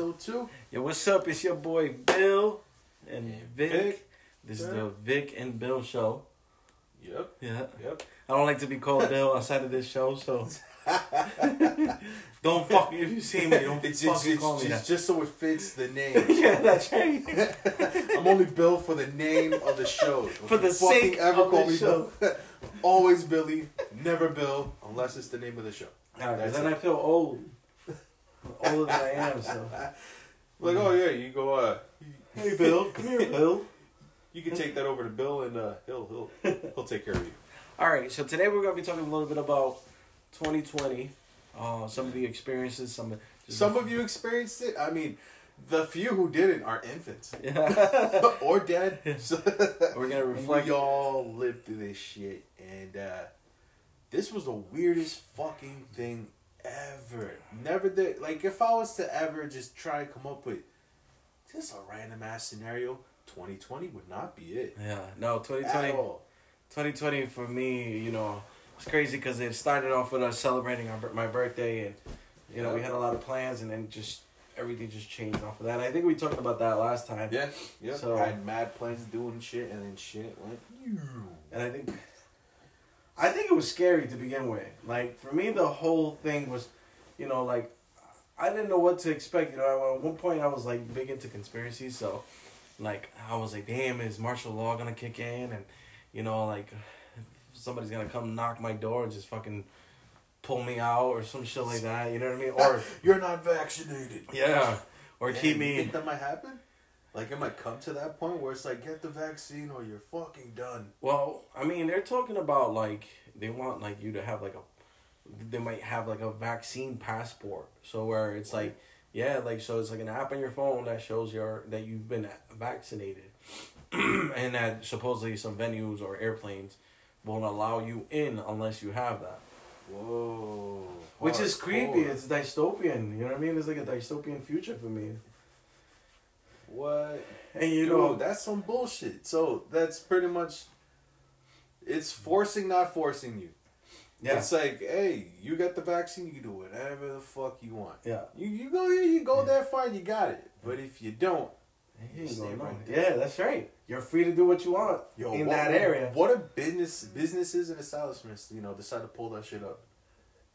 Episode two. Yo, what's up? It's your boy Bill and And Vic. Vic. This is the Vic and Bill show. Yep. Yeah. Yep. I don't like to be called Bill outside of this show, so don't fuck me if you see me. Don't It's, fucking it's, call it's, me it's that. just so it fits the name. yeah, that's right. I'm only Bill for the name of the show. For the sake of the show. Bill. Always Billy, never Bill, unless it's the name of the show. Alright, That's then it. I feel old. Older than I am, so. Like, oh yeah, you go. Uh, Hey, Bill. Come here, Bill. you can take that over to Bill, and uh, he'll he'll he'll take care of you. Alright, so today we're going to be talking a little bit about 2020. Uh, some of the experiences, some of Some of you experienced it. I mean, the few who didn't are infants Yeah. or dead. So- we're going to reflect. We all lived through this shit, and uh, this was the weirdest fucking thing ever. Never did like if I was to ever just try to come up with just a random ass scenario, twenty twenty would not be it. Yeah, no, At 2020. all. 2020 for me, you know, it's crazy because it started off with us celebrating our, my birthday, and you know we had a lot of plans, and then just everything just changed off of that. I think we talked about that last time. Yeah, yeah. So- I had mad plans doing shit, and then shit went. And I think, I think it was scary to begin with. Like for me, the whole thing was, you know, like I didn't know what to expect. You know, at one point I was like big into conspiracies, so like I was like, damn, is martial law gonna kick in? And you know, like somebody's gonna come knock my door and just fucking pull me out or some shit like that. You know what I mean? Or You're not vaccinated. yeah, or Man, keep You me. think that might happen? Like it might come to that point where it's like get the vaccine or you're fucking done. Well, I mean, they're talking about like they want like you to have like a, they might have like a vaccine passport. So where it's like, yeah, like so it's like an app on your phone that shows your that you've been vaccinated, and that supposedly some venues or airplanes won't allow you in unless you have that. Whoa. Which is Hardcore. creepy. It's dystopian. You know what I mean? It's like a dystopian future for me. What? And you Dude, know, that's some bullshit. So that's pretty much. It's forcing, not forcing you. yeah, It's like, hey, you got the vaccine, you can do whatever the fuck you want. yeah. You you go here, you go there, fine, you got it. But if you don't, You Stay right on. there. Yeah, that's right. You're free to do what you want yo, in what, that area. What if business businesses and establishments, you know, decide to pull that shit up?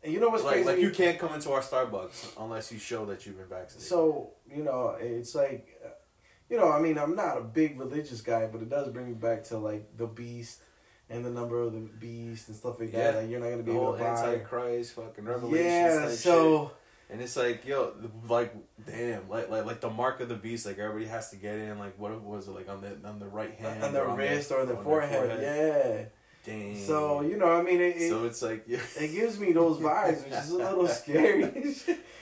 And you know what's like, crazy? like you can't come into our Starbucks unless you show that you've been vaccinated. So you know, it's like, you know, I mean, I'm not a big religious guy, but it does bring me back to like the beast and the number of the beast and stuff like that. Yeah. Like you're not gonna be the able whole to buy. antichrist fucking Revelation. Yeah, so shit. And it's like, yo, like, damn, like, like, like the mark of the beast. Like everybody has to get in. Like, what was it? Like on the on the right hand, on the or wrist or the on their forehead, yeah. Damn. So you know, I mean, it, it, so it's like, yeah, it gives me those vibes, which is a little scary.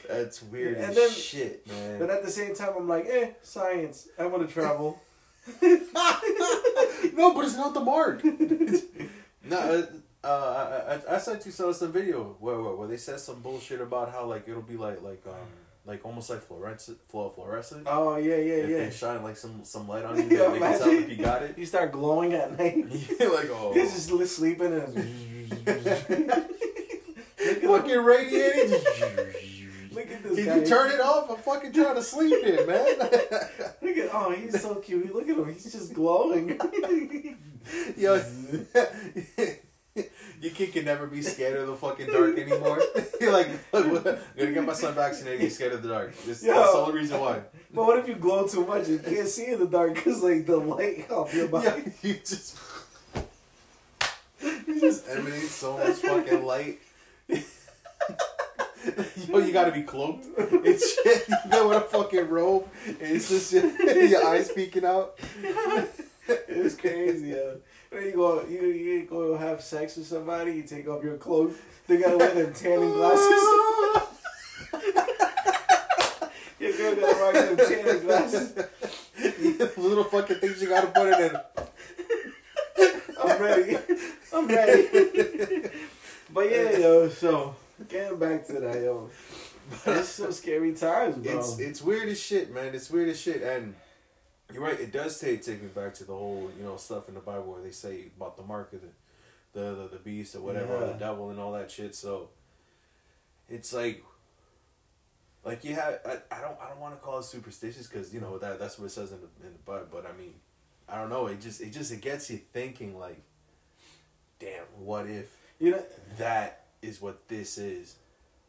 that's weird And then- shit, man. but at the same time, I'm like, eh, science. I want to travel. no, but it's not the mark. no, uh, uh, I, I, I sent you some some video where, where where they said some bullshit about how like it'll be like like um like almost like fluorescent fluorescent. Oh yeah, yeah, if yeah. they shine like some some light on you, Yeah, that imagine. if you got it. You start glowing at night. You're like, oh, He's just sleeping and. fucking radiating. Look at this Can guy. you turn it off? I'm fucking trying to sleep here, man. Look at oh, he's so cute. Look at him. He's just glowing. Yo, your kid can never be scared of the fucking dark anymore. You're like, look, what- I'm gonna get my son vaccinated. He's scared of the dark. This, Yo. that's the only reason why. but what if you glow too much? You can't see in the dark because like the light off your body. Yeah, you just, you just emanate so much fucking light. Yo, you gotta be cloaked. It's shit. You go with a fucking robe, and it's just your eyes peeking out. It's crazy, yo. Then you go, you you go have sex with somebody. You take off your clothes. They gotta wear their tanning glasses. Your girl gotta rock them tanning glasses. Little fucking things you gotta put it in. I'm ready. I'm ready. but yeah, yo. So getting back to that, yo. It's some scary times, bro. It's it's weird as shit, man. It's weird as shit, and you're right. It does take take me back to the whole you know stuff in the Bible where they say about the mark of the the the, the beast or whatever, or the devil and all that shit. So it's like like you have I, I don't I don't want to call it superstitious because you know that that's what it says in the in the Bible. But I mean, I don't know. It just it just it gets you thinking like, damn, what if You know, that is what this is,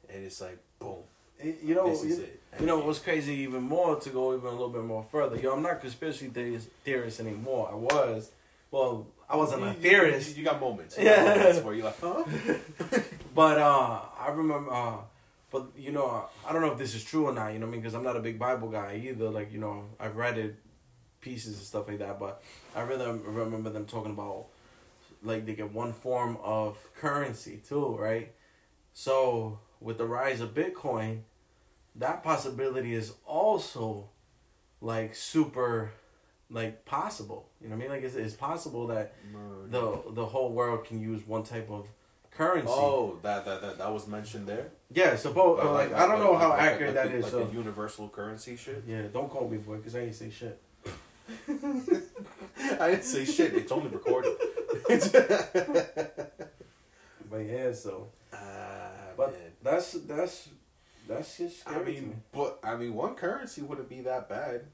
and it's like boom, you know, you, it. you know what's crazy even more to go even a little bit more further. Yo, I'm not conspiracy theorist, anymore. I was, well, I wasn't You- a theorist. You, got moments. You Yeah. moments where you're like, huh? But uh, I remember, uh, but you know, I don't know if this is true or not. You know what I mean? Because I'm not a big Bible guy either. Like you know, I've read it, pieces and stuff like that. But I really remember them talking about like they get one form of currency too, right? So with the rise of Bitcoin, that possibility is also like super like possible. You know what I mean? Like it's, it's possible that the the whole world can use one type of currency. Oh, that that that, that was mentioned there. Yeah, suppose like, I don't know how like- accurate like that is. Like so. the universal currency shit. Yeah, don't call me boy, cause I ain't say shit. I didn't say shit. It's only recorded. But yeah, so Ah, but man. That's that's that's just scary I mean, but I mean, one currency wouldn't be that bad.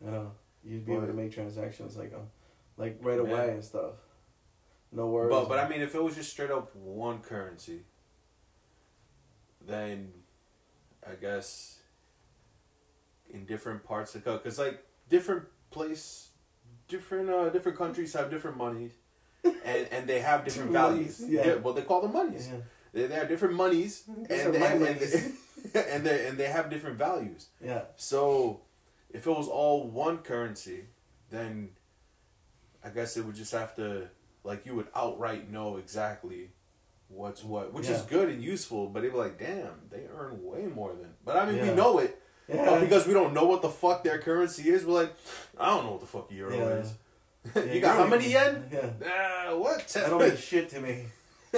Know, you'd be able to make transactions like um, like right Yeah. away and stuff. No worries. But but I mean, if it was just straight up one currency, then I guess in different parts of the because like different place, different uh different countries have different monies, and and they have different values. yeah. well, they call them monies. yeah, They, they have different monies, and they, and, monies. they, and they and they have different values. yeah, So, if it was all one currency, then I guess it would just have to, like, you would outright know exactly what's what, which is good and useful. But it'd be like, damn, they earn way more than. But I mean, we know it, yeah. but because we don't know what the fuck their currency is. We're like, I don't know what the fuck euro Yeah. is. Yeah, you got how many yen? Yeah, Uh, what? that don't mean shit to me.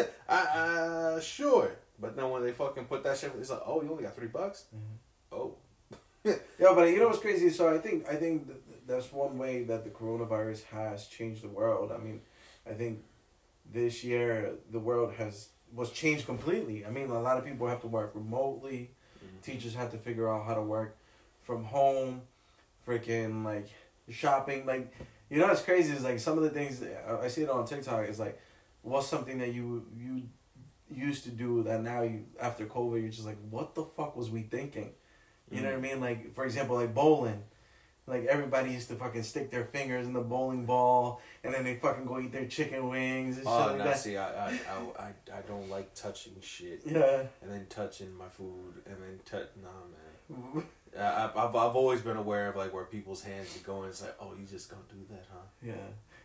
uh, uh, sure. But then when they fucking put that shit, it's like, oh, you only got three bucks. Oh, Yeah, but you know what's crazy? So I think I think th- th- that's one way that the coronavirus has changed the world. I mean, I think this year the world has was changed completely. I mean, a lot of people have to work remotely. Mhm. Teachers have to figure out how to work from home. Freaking like shopping, like you know what's crazy is like some of the things I see it on TikTok. Is like what's something that you you used to do that now you after COVID you're just like what the fuck was we thinking? You know what I mm. mean? Like for example, like bowling. Like everybody used to fucking stick their fingers in the bowling ball, and then they fucking go eat their chicken wings and oh, shit Oh, like no, that. see, I, I, I, I, don't like touching shit. Yeah. And then touching my food, and then touch. Nah, man. I, I've, I've I've always been aware of like where people's hands are going. It's like, oh, you just gonna do that, huh? Yeah.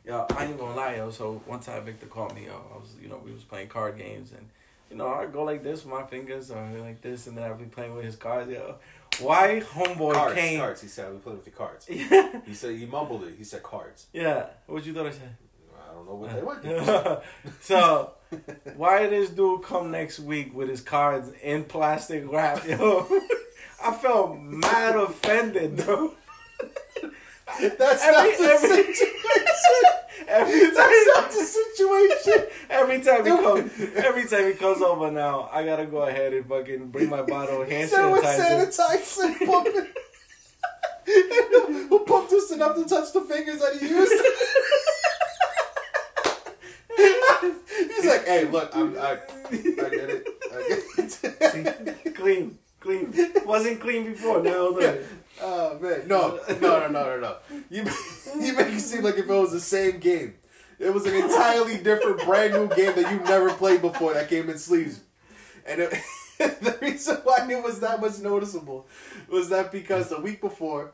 Yeah, I ain't gonna lie, yo. So one time Victor called me, yo. I was, you know, we was playing card games, and you know, I go like this with my fingers, or like this, and then I'd be playing with his cards, yo. Why homeboy cards, came? cards. He said we play with the cards. Yeah. He said he mumbled it. He said cards. Yeah. What you thought I said? I don't know what they went. so, why this dude come next week with his cards in plastic wrap, yo? I felt mad offended, though. That's Every- not the every- situation. Every That's not the situation. every time he comes, every time he comes over now, I gotta go ahead and fucking bring my bottle of hand sanitizer. sanitizer pumping. Who pumped just enough to touch the fingers that he used? He's like, hey, look, I'm, I, I get it. I get it. clean, clean. Wasn't clean before. Now look. Oh man, no, no, no, no, no, no. You you make it seem like if it was the same game. It was an entirely different, brand new game that you never played before. That came in sleeves, and it, the reason why it was that much noticeable was that because the week before.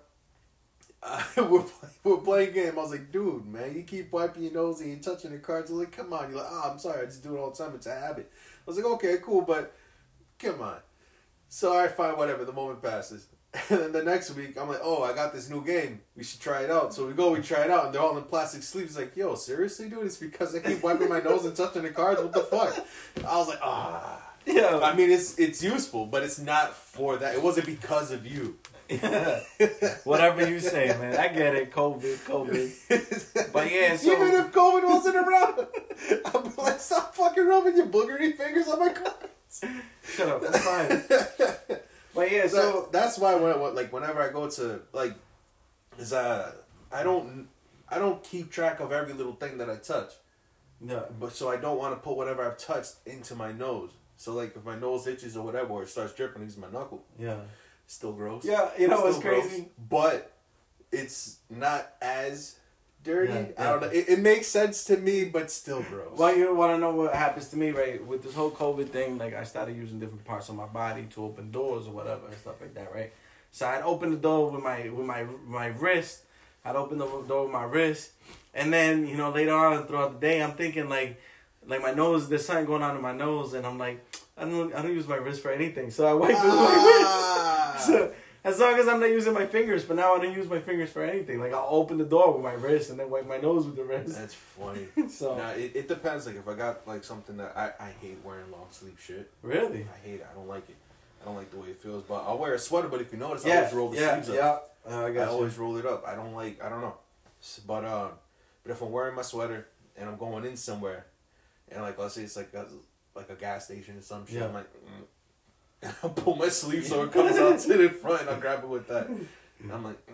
Uh, we're, play, we're playing game. I was like, dude, man, you keep wiping your nose and you're touching the cards. I was like, come on. You're like, oh, I'm sorry. I just do it all the time. It's a habit. I was like, okay, cool, but come on. So, all right, fine, whatever. The moment passes. And then the next week, I'm like, oh, I got this new game. We should try it out. So we go, we try it out, and they're all in plastic sleeves. Like, yo, seriously, dude? It's because I keep wiping my nose and touching the cards? What the fuck? I was like, ah. Yeah. I mean, it's it's useful, but it's not for that. It wasn't because of you. Yeah. Whatever you say, man. I get it. COVID, COVID. But yeah, so- even if COVID wasn't around, I'd be like, stop fucking rubbing your boogery fingers on my cards. Shut up. I'm fine. But yeah. So So that's why when, when like whenever I go to like, is uh I don't I don't keep track of every little thing that I touch, yeah, but so I don't want to put whatever I've touched into my nose. So like if my nose itches or whatever, or it starts dripping, I use my knuckle. yeah, Still gross. yeah. You know it's what's gross, crazy? but it's not as dirty. Yeah, I don't know. It, it makes sense to me, but still gross. Well, you want to know what happens to me, right? With this whole COVID thing, like I started using different parts of my body to open doors or whatever and stuff like that, right? So I'd open the door with my with my my wrist. I'd open the door with my wrist, and then you know later on throughout the day, I'm thinking like, like my nose. There's something going on in my nose, and I'm like, I don't I don't use my wrist for anything, so I wipe it with my Ah. wrist. So, as long as I'm not using my fingers, but now I don't use my fingers for anything. Like I'll open the door with my wrist and then wipe my nose with the wrist. That's funny. So Nah, it, it depends. Like if I got like something that I, I hate wearing long sleeve shit. really. I hate it. I don't like it. I don't like the way it feels. But I'll wear a sweater. But if you notice, I Yeah, always roll the yeah, sleeves up. yeah. Uh, I I always roll it up. I don't like. I don't know. But um, but if I'm wearing my sweater and I'm going in somewhere, and like let's say it's like a, like a gas station or some shit, Yeah. I'm like, mm. And I'll pull my sleeve so it comes out to the front. and I'll grab it with that. And I'm like, mm.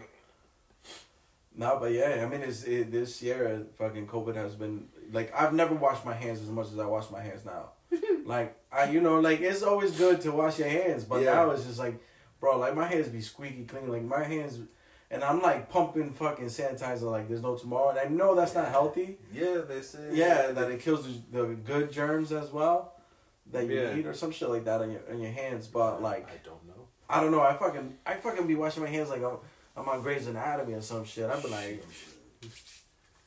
No, but yeah, I mean, it's it, this year, fucking COVID has been like I've never washed my hands as much as I wash my hands now. like I, you know, like it's always good to wash your hands, but Yeah. now it's just like, bro, like my hands be squeaky clean. Like my hands, and I'm like pumping fucking sanitizer like there's no tomorrow, and I know that's not healthy. yeah, they say Yeah, that it kills the, the good germs as well that you Yeah. eat or some shit like that on your on your hands. But like I don't know. I don't know, I fucking I fucking be washing my hands like I'm, I'm on Grey's Anatomy or some shit. I'd be like,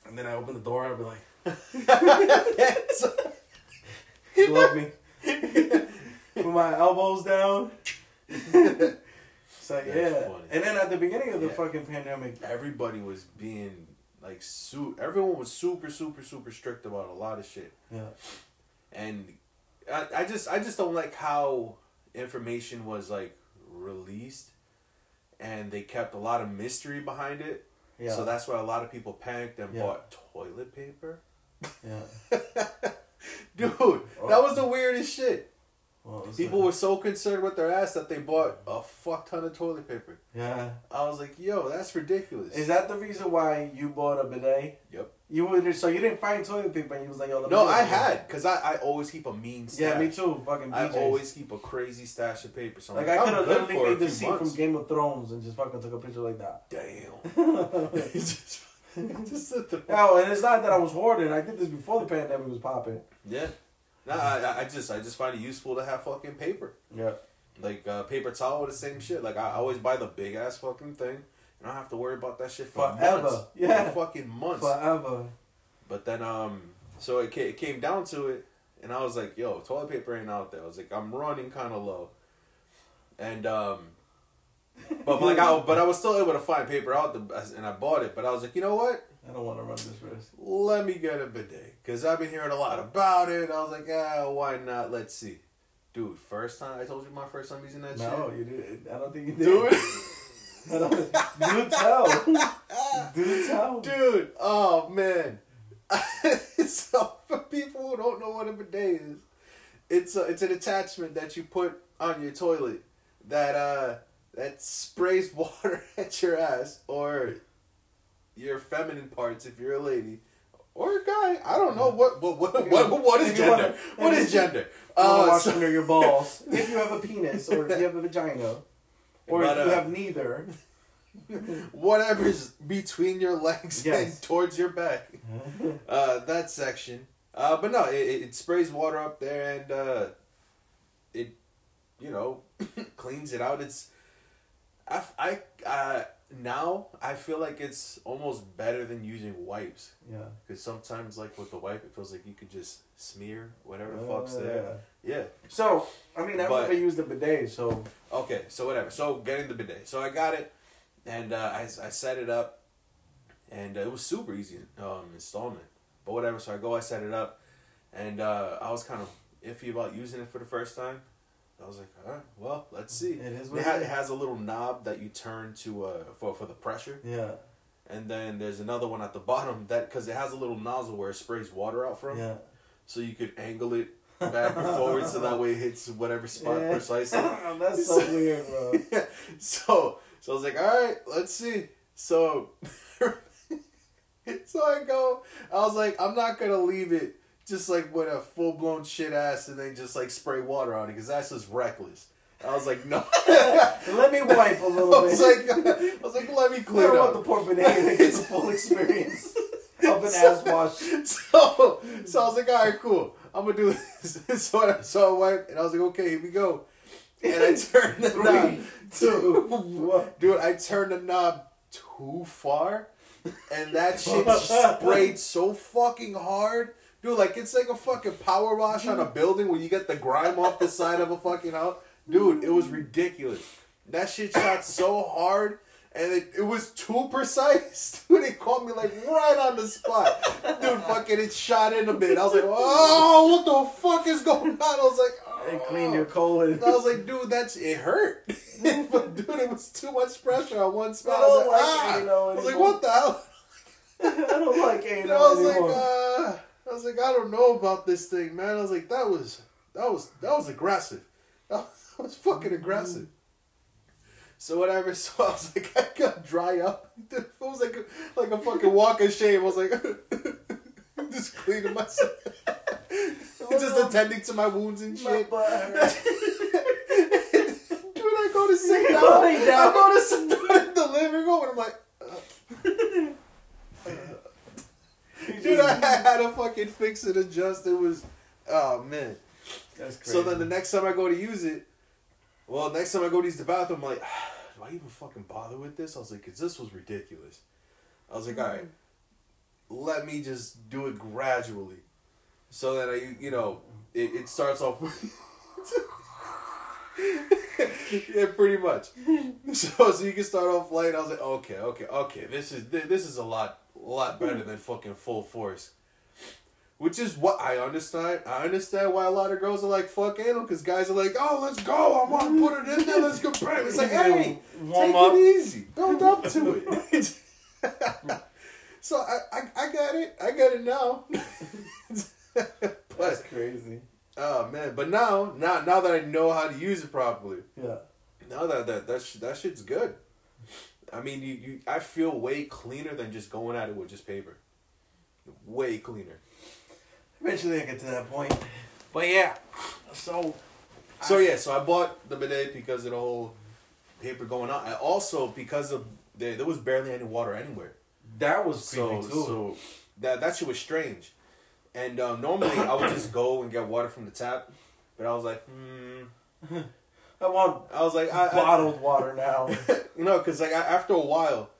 and then I open the door. I'd be like, glove me, put my elbows down. So That's yeah, funny. and then at the beginning of the Yeah. fucking pandemic, Everybody was being like su- everyone was super super super strict about a lot of shit. yeah, and I, I just I just don't like how information was like released and they kept a lot of mystery behind it. yeah, So that's why a lot of people panicked and Yeah. bought toilet paper. yeah. Dude, that was the weirdest shit. People like- were so concerned with their ass that they bought a fuck ton of toilet paper. yeah. I was like, yo, that's ridiculous. Is that the reason why you bought a bidet? Yep. You wouldn't. so you didn't find toilet paper and you was like, yo, let me no, I had because I, I always keep a mean stash. Yeah, me too. Fucking I always keep a crazy stash of paper. So I'm Like I I'm could have literally made the scene from Game of Thrones and just fucking took a picture like that. Damn. just, the No, and it's not that I was hoarding. I did this before the pandemic was popping. yeah. Nah, I, I just I just find it useful to have fucking paper. Yeah. Like uh, paper towel, the same shit. Like I always buy the big ass fucking thing. And I don't have to worry about that shit for Forever. months. Yeah. For fucking months. Forever. But then um, so it came, it came down to it, and I was like, yo, toilet paper ain't out there. I was like, I'm running kind of low. And um, but like I but I was still able to find paper out the and I bought it. But I was like, you know what? I don't want to run this risk. let me get a bidet because I've been hearing a lot about it. I was like, ah, why not? Let's see, dude. First time I told you my first time using that No, shit. No, you did. I don't think you did. Dude, do tell. Do tell. dude, oh man. so for people who don't know what a bidet is, it's a, it's an attachment that you put on your toilet that uh that sprays water at your ass or your feminine parts if you're a lady or a guy. I don't know what what what what, what is wanna- gender. What is gender? Uh, wash so- under your balls if you have a penis or if you have a vagina or But, if you uh, have neither. whatever's between your legs Yes. and towards your back. Uh, that section. Uh, but no, it, it sprays water up there and uh, it, you know, cleans it out. It's, I, I, uh, now I feel like it's almost better than using wipes. Yeah. Because sometimes, like with the wipe, it feels like you could just smear whatever the Uh, fuck's there. Yeah. So, I mean, I've But- used a bidet, so Okay, so whatever. So getting the bidet. So I got it, and uh, I I set it up, and uh, it was super easy um, installment. But whatever. So I go, I set it up, and uh, I was kind of iffy about using it for the first time. I was like, all right, well, let's see. It is It, ha- it has a little knob that you turn to uh, for for the pressure, yeah, and then there's another one at the bottom that because it has a little nozzle where it sprays water out from, yeah. so you could angle it back and forward so that way it hits whatever spot Yeah. precisely. That's so weird, bro. so so I was like, all right, let's see. So so I go. I was like, I'm not gonna leave it just like with a full blown shit ass and then just like spray water on it because that's just reckless. I was like, no. Let me wipe a little was bit. like, I was like, let me I clear don't it want the up. poor banana to get the full experience of an ass wash. So, so I was like, all right, cool. I'm gonna do this. so I so I wiped, and I was like, okay, here we go. And I turned the knob. Three, two, one. Dude, I turned the knob too far, and that shit sprayed so fucking hard. Dude, like it's like a fucking power wash on a building where you get the grime off the side of a fucking house. Dude, it was ridiculous. That shit shot so hard, and it, it was too precise. Dude, it caught me like right on the spot. Dude, fucking it shot in a bit. I was like, oh, what the fuck is going on? I was like, oh. And clean your colon. And I was like, dude, that's it hurt. but dude, it was too much pressure on one spot. I was like, ah. I was like, what the hell? I don't like anal I was like, uh, I was like, I don't know about this thing, man. I was like, that was, that was, that was aggressive. That was fucking aggressive. So whatever. So I was like, I got dry up. It was like a, like a fucking walk of shame. I was like, just cleaning myself, just attending to my wounds and My shit. hurts. Dude, I go to sit You're down. lying. I go to sit down in the living room and I'm like, uh, dude, I had to fucking fix it, adjust. It was, oh man. That's crazy. So then the next time I go to use it, well, next time I go to use the bathroom, I'm like, do I even fucking bother with this? I was like, cause this was ridiculous. I was like, all right, let me just do it gradually. So that I, you know, it, it starts off. yeah, pretty much. So, so you can start off light. I was like, okay, okay, okay. This is this is a lot, a lot better than fucking full force. Which is what I understand. I understand why a lot of girls are like fuck anal because guys are like, oh, let's go. I want to mm-hmm. put it in there. Let's go. Bam. It's like, hey, Warm take up. it easy. Build up to it. so I, I, I got it. I got it now. That's crazy. oh man, but now, now, now that I know how to use it properly, Yeah. now that that that, sh- that shit's good. I mean, you, you I feel way cleaner than just going at it with just paper. Way cleaner. Eventually I get to that point. But yeah. So So yeah, so I bought the bidet because of the whole paper going on. I also because of there, there was barely any water anywhere. that was So creepy too. so that that shit was strange. And um, normally I would just go and get water from the tap, but I was like, hmm. I want I was like, I, I bottled water now. you know, because like I, after a while,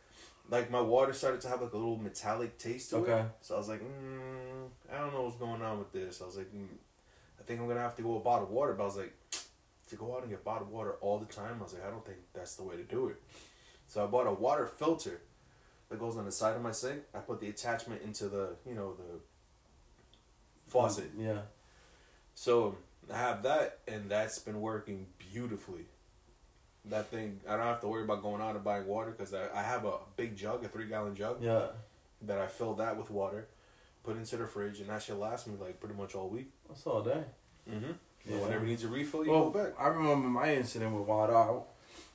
like my water started to have like a little metallic taste to Okay. it. So I was like, mm, I don't know what's going on with this. I was like, mm, I think I'm gonna have to go with bottled water. But I was like, to go out and get bottled water all the time. I was like, I don't think that's the way to do it. So I bought a water filter that goes on the side of my sink. I put the attachment into the you know the faucet. Yeah. So I have that, and that's been working beautifully. That thing, I don't have to worry about going out and buying water because I, I have a big jug, a three gallon jug, Yeah. that I fill that with water, put into the fridge, and that should last me like pretty much all week. That's all day. Mm-hmm. Yeah. whenever it needs a refill, you Well, go back. I remember my incident with water. I,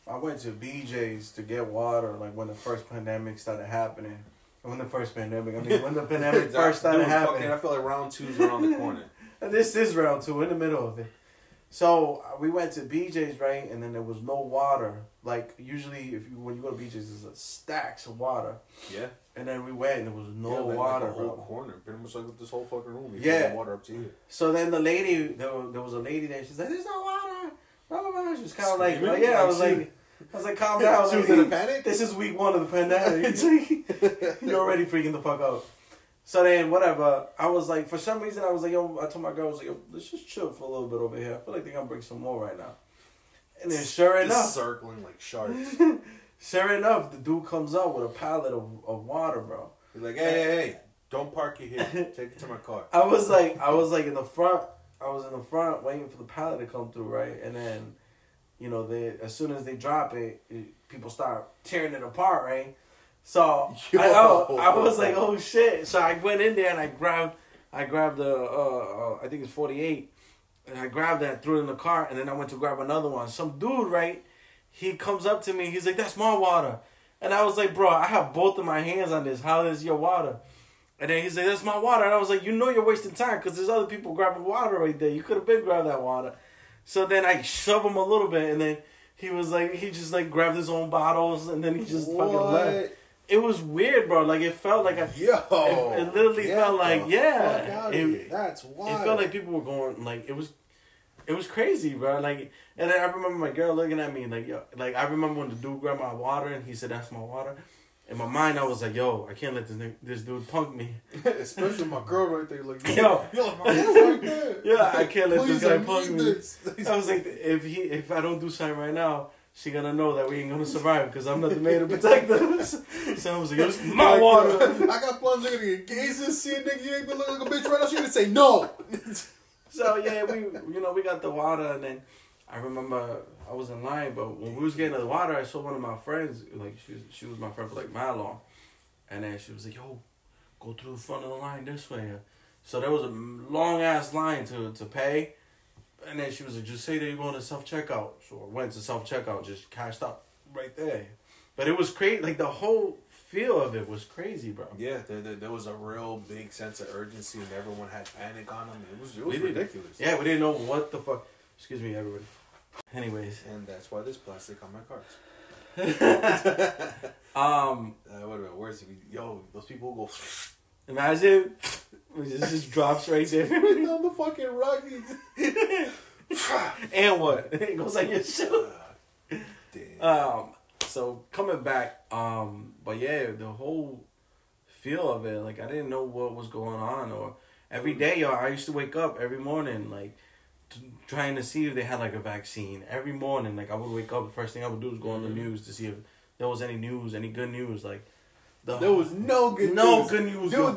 I went to BJ's to get water, like when the first pandemic started happening. When the first pandemic, I mean, when the pandemic first started Dude, happening. fucking, I feel like round two's around the corner. And This is round two, in the middle of it. So uh, we went to BJ's, right? And then there was no water. Like usually, if you when you go to BJ's, there's a stacks of water. Yeah. And then we went, and there was no yeah, like, water, Like whole bro. corner, pretty much like this whole fucking room. You Yeah. Water up to you. So then the lady, there, there was a lady there. She's like, "There's no water." Blah, blah, blah. She was kind of like, well, "Yeah." I was Like "I was like, calm down." She was in a panic? This is week one of the pandemic. You're already freaking the fuck out. So then, whatever. I was like, for some reason, I was like, yo, I told my girl, I was like, yo, let's just chill for a little bit over here. I feel like they're gonna bring some more right now. And then, sure Just enough, circling like sharks. sure enough, the dude comes up with a pallet of, of water, bro. He's like, hey, hey, hey, don't park it here. Take it to my car. I was like, I was like in the front. I was in the front waiting for the pallet to come through, right? And then, you know, they as soon as they drop it, it people start tearing it apart, right? So I, I, I was like, oh shit! So I went in there and I grabbed, I grabbed the, uh, uh I think it's forty eight, and I grabbed that, threw it in the car, and then I went to grab another one. Some dude, right? He comes up to me. He's like, "That's my water," and I was like, "Bro, I have both of my hands on this. How is your water?" And then he's like, "That's my water," and I was like, "You know, you're wasting time because there's other people grabbing water right there. You could have been grabbing that water." So then I shove him a little bit, and then he was like, he just like grabbed his own bottles, and then he just fucking left. It was weird, bro. Like it felt like a, Yo, It- it literally felt like, yeah, it- that's wild. it felt like people were going like it was it was crazy bro like and i remember my girl looking at me like yo like i remember when the dude grabbed my water and he said that's my water in my mind i was like yo i can't let this nigga- this dude punk me especially my girl right there. Like, Yo. yo, my girl right there. Yeah, I can't let this guy I punk me. this. i was like if he if i don't do something right now she gonna know that we ain't gonna survive because i'm not the man to protect us so i was like yo, this is my Like, water I got plans. They're gonna get gazes. See a nigga, you ain't gonna look like a bitch right now. She gonna say no. So yeah, we you know we got the water, and then I remember I was in line, but when we was getting the water, I saw one of my friends like she was, she was my friend for like mad long, and then she was like, "Yo, go through the front of the line this way." So there was a long ass line to to pay, and then she was like, "Just say that you're going to self checkout." So I went to self checkout, just cashed out right there. But it was crazy, like the whole feel of it was crazy, bro. Yeah, there, there, there was a real big sense of urgency, and everyone had panic on them. It was it was ridiculous. Yeah, we didn't know what the fuck. Excuse me, everybody. Anyways, and that's why there's plastic on my cards. um, Uh, what about words? Yo, those people go imagine it just drops right there. down the fucking Rockies. and what? It goes like your shoe. Damn. Um, so coming back, um, but yeah, the whole feel of it, like I didn't know what was going on, or every day, yo, I used to wake up every morning, like t- trying to see if they had like a vaccine. Every morning, like I would wake up, the first thing I would do is go on the news to see if there was any news, any good news, like. The, there was no good no news. good news, yo. Dude,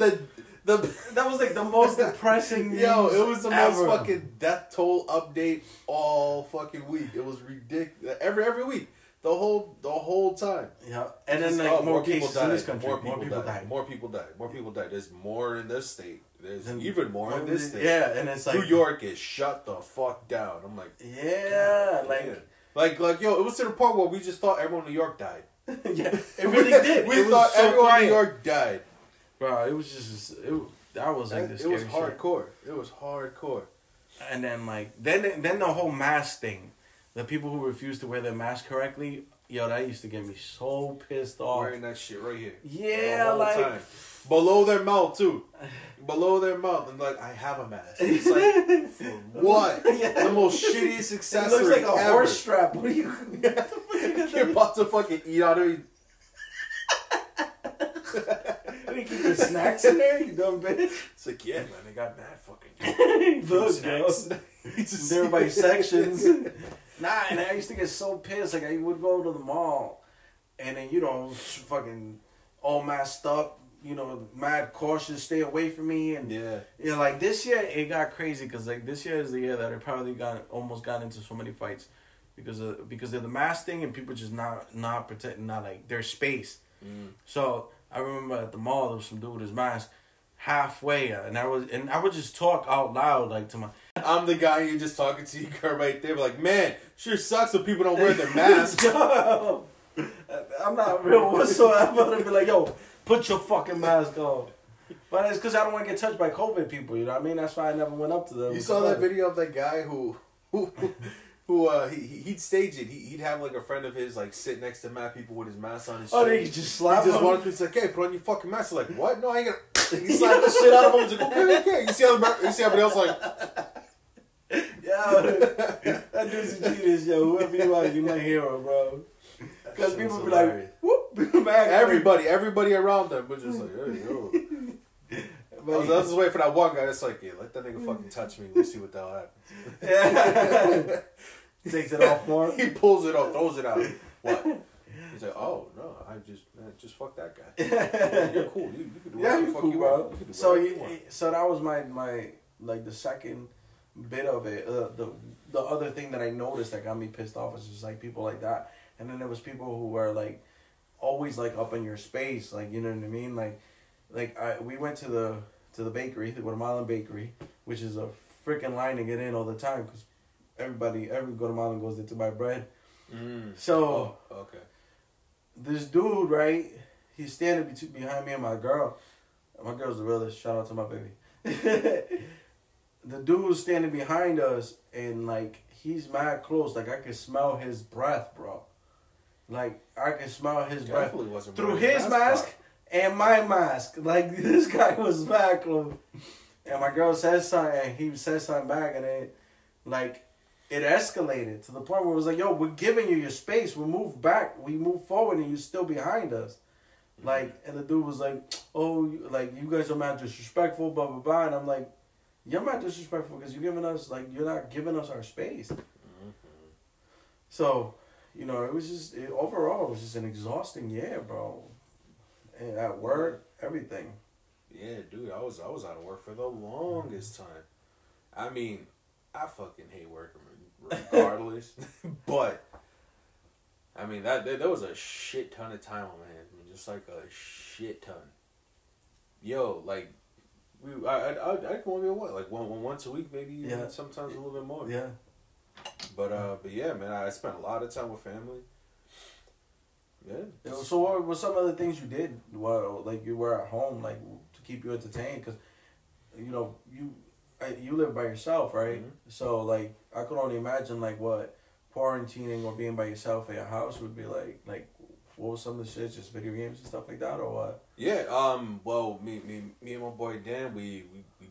the the That was like the most depressing news. Yo, it was the ever. most fucking death toll update all fucking week. It was ridiculous. Every every week, the whole the whole time. Yeah, and then like oh, more, cases died. in this country. More people, died. More people died. More people died. There's more in this state. There's Then- even more in this state. Yeah, and it's like New York is shut the fuck down. I'm like, Yeah, like like like yo, it was to the point where we just thought everyone in New York died. yeah, it really did. we it thought so everyone quiet. in New York died. bro. It was just it. That was like the it was shit. hardcore. It was hardcore. And then like then then the whole mask thing, the people who refuse to wear their mask correctly, yo, that used to get me so pissed off. Wearing that shit right here. Yeah, like time. below their mouth too, below their mouth, and like I have a mask. It's like for what? Yeah. The most shittiest accessory. it looks like a ever. horse strap. What are you? You're about to fucking eat out of. What do keep your snacks in there? You dumb bitch. It's like yeah, man, they got mad fucking Look, yo. snacks. They're by sections. Nah, and I used to get so pissed. Like I would go to the mall, and then you know, fucking all masked up. You know, mad cautious, stay away from me, and Yeah, you know, like this year it got crazy because like this year is the year that I probably got almost got into so many fights because of because of the mask thing and people just not not protecting not like their space. Mm. So I remember at the mall there was some dude with his mask halfway, uh, and I was and I would just talk out loud like to my I'm the guy you're just talking to. You girl right there, like man, sure sucks when people don't wear their masks. Yo, I'm not real whatsoever. I'd be like, yo, put your fucking mask on. But it's because I don't want to get touched by COVID people. You know what I mean? That's why I never went up to them. You saw that video of that guy who who who uh he he- he'd stage it. He, he'd have like a friend of his like sit next to mad people with his mask on his. Oh, they just slap He just wanted to. He's like, "Hey, put on your fucking mask." Like, what? No, I ain't gonna. He slapped the shit out of him. He's like, "Okay, okay." You see how you see everybody else like, Yo, that dude's a genius, yo. Whoever you are, you my hero, bro. Because people be like, whoop, back. everybody, everybody around them was just like, "Hey, yo." I But- was, I was just waiting for that one guy that's like, "Yeah, let that nigga fucking touch me. We'll see what the hell happens." Yeah. Takes it off more. he pulls it off, throws it out. What? He's like, "Oh no, I just man, just fuck that guy. You're cool. You, you can do Yeah, whatever you the fuck cool, you bro. You So you, you want." so that was my my like the second bit of it. Uh, the the other thing that I noticed that got me pissed off is just like people like that, and then there was people who were like always like up in your space, like you know what I mean, like like I we went to the to the bakery, the Guatemalan bakery, which is a freaking line to get in all the time because everybody, every Guatemalan goes there to buy bread. Mm. So Oh, okay. this dude, right? He's standing bet- behind me and my girl. My girl's the realest. Shout out to my baby. the dude's standing behind us, and like he's mad close. Like I can smell his breath, bro. Like I can smell his breath Definitely through his mask part. and my mask. Like this guy was mad close. And my girl says something, and he says something back, and then like it escalated to the point where it was like, "Yo, we're giving you your space. We move back. We move forward, and you're still behind us." Like, and the dude was like, "Oh, you- like you guys are mad disrespectful, blah blah blah." And I'm like, "You're mad disrespectful because you're giving us like you're not giving us our space." Mhm. So, you know, it was just it, overall it was just an exhausting year, bro. And at work, everything. Yeah, dude, I was I was out of work for the longest time. I mean, I fucking hate working regardless, but I mean that there, there was a shit ton of time on my hands. I mean, just like a shit ton. Yo, like we, I, I, I, I can only what like one, one once a week, maybe even Yeah. sometimes a little bit more. Yeah. But uh, but yeah, man, I spent a lot of time with family. Yeah. Yeah, So what were some of the things you did while like you were at home, like to keep you entertained? Because you know you I- you live by yourself, right? Mhm. So like I could only imagine like what quarantining or being by yourself at your house would be like. Like what was some of the shit? Just video games and stuff like that, or what? Yeah, um, well, me, me, me and my boy Dan, we, we, we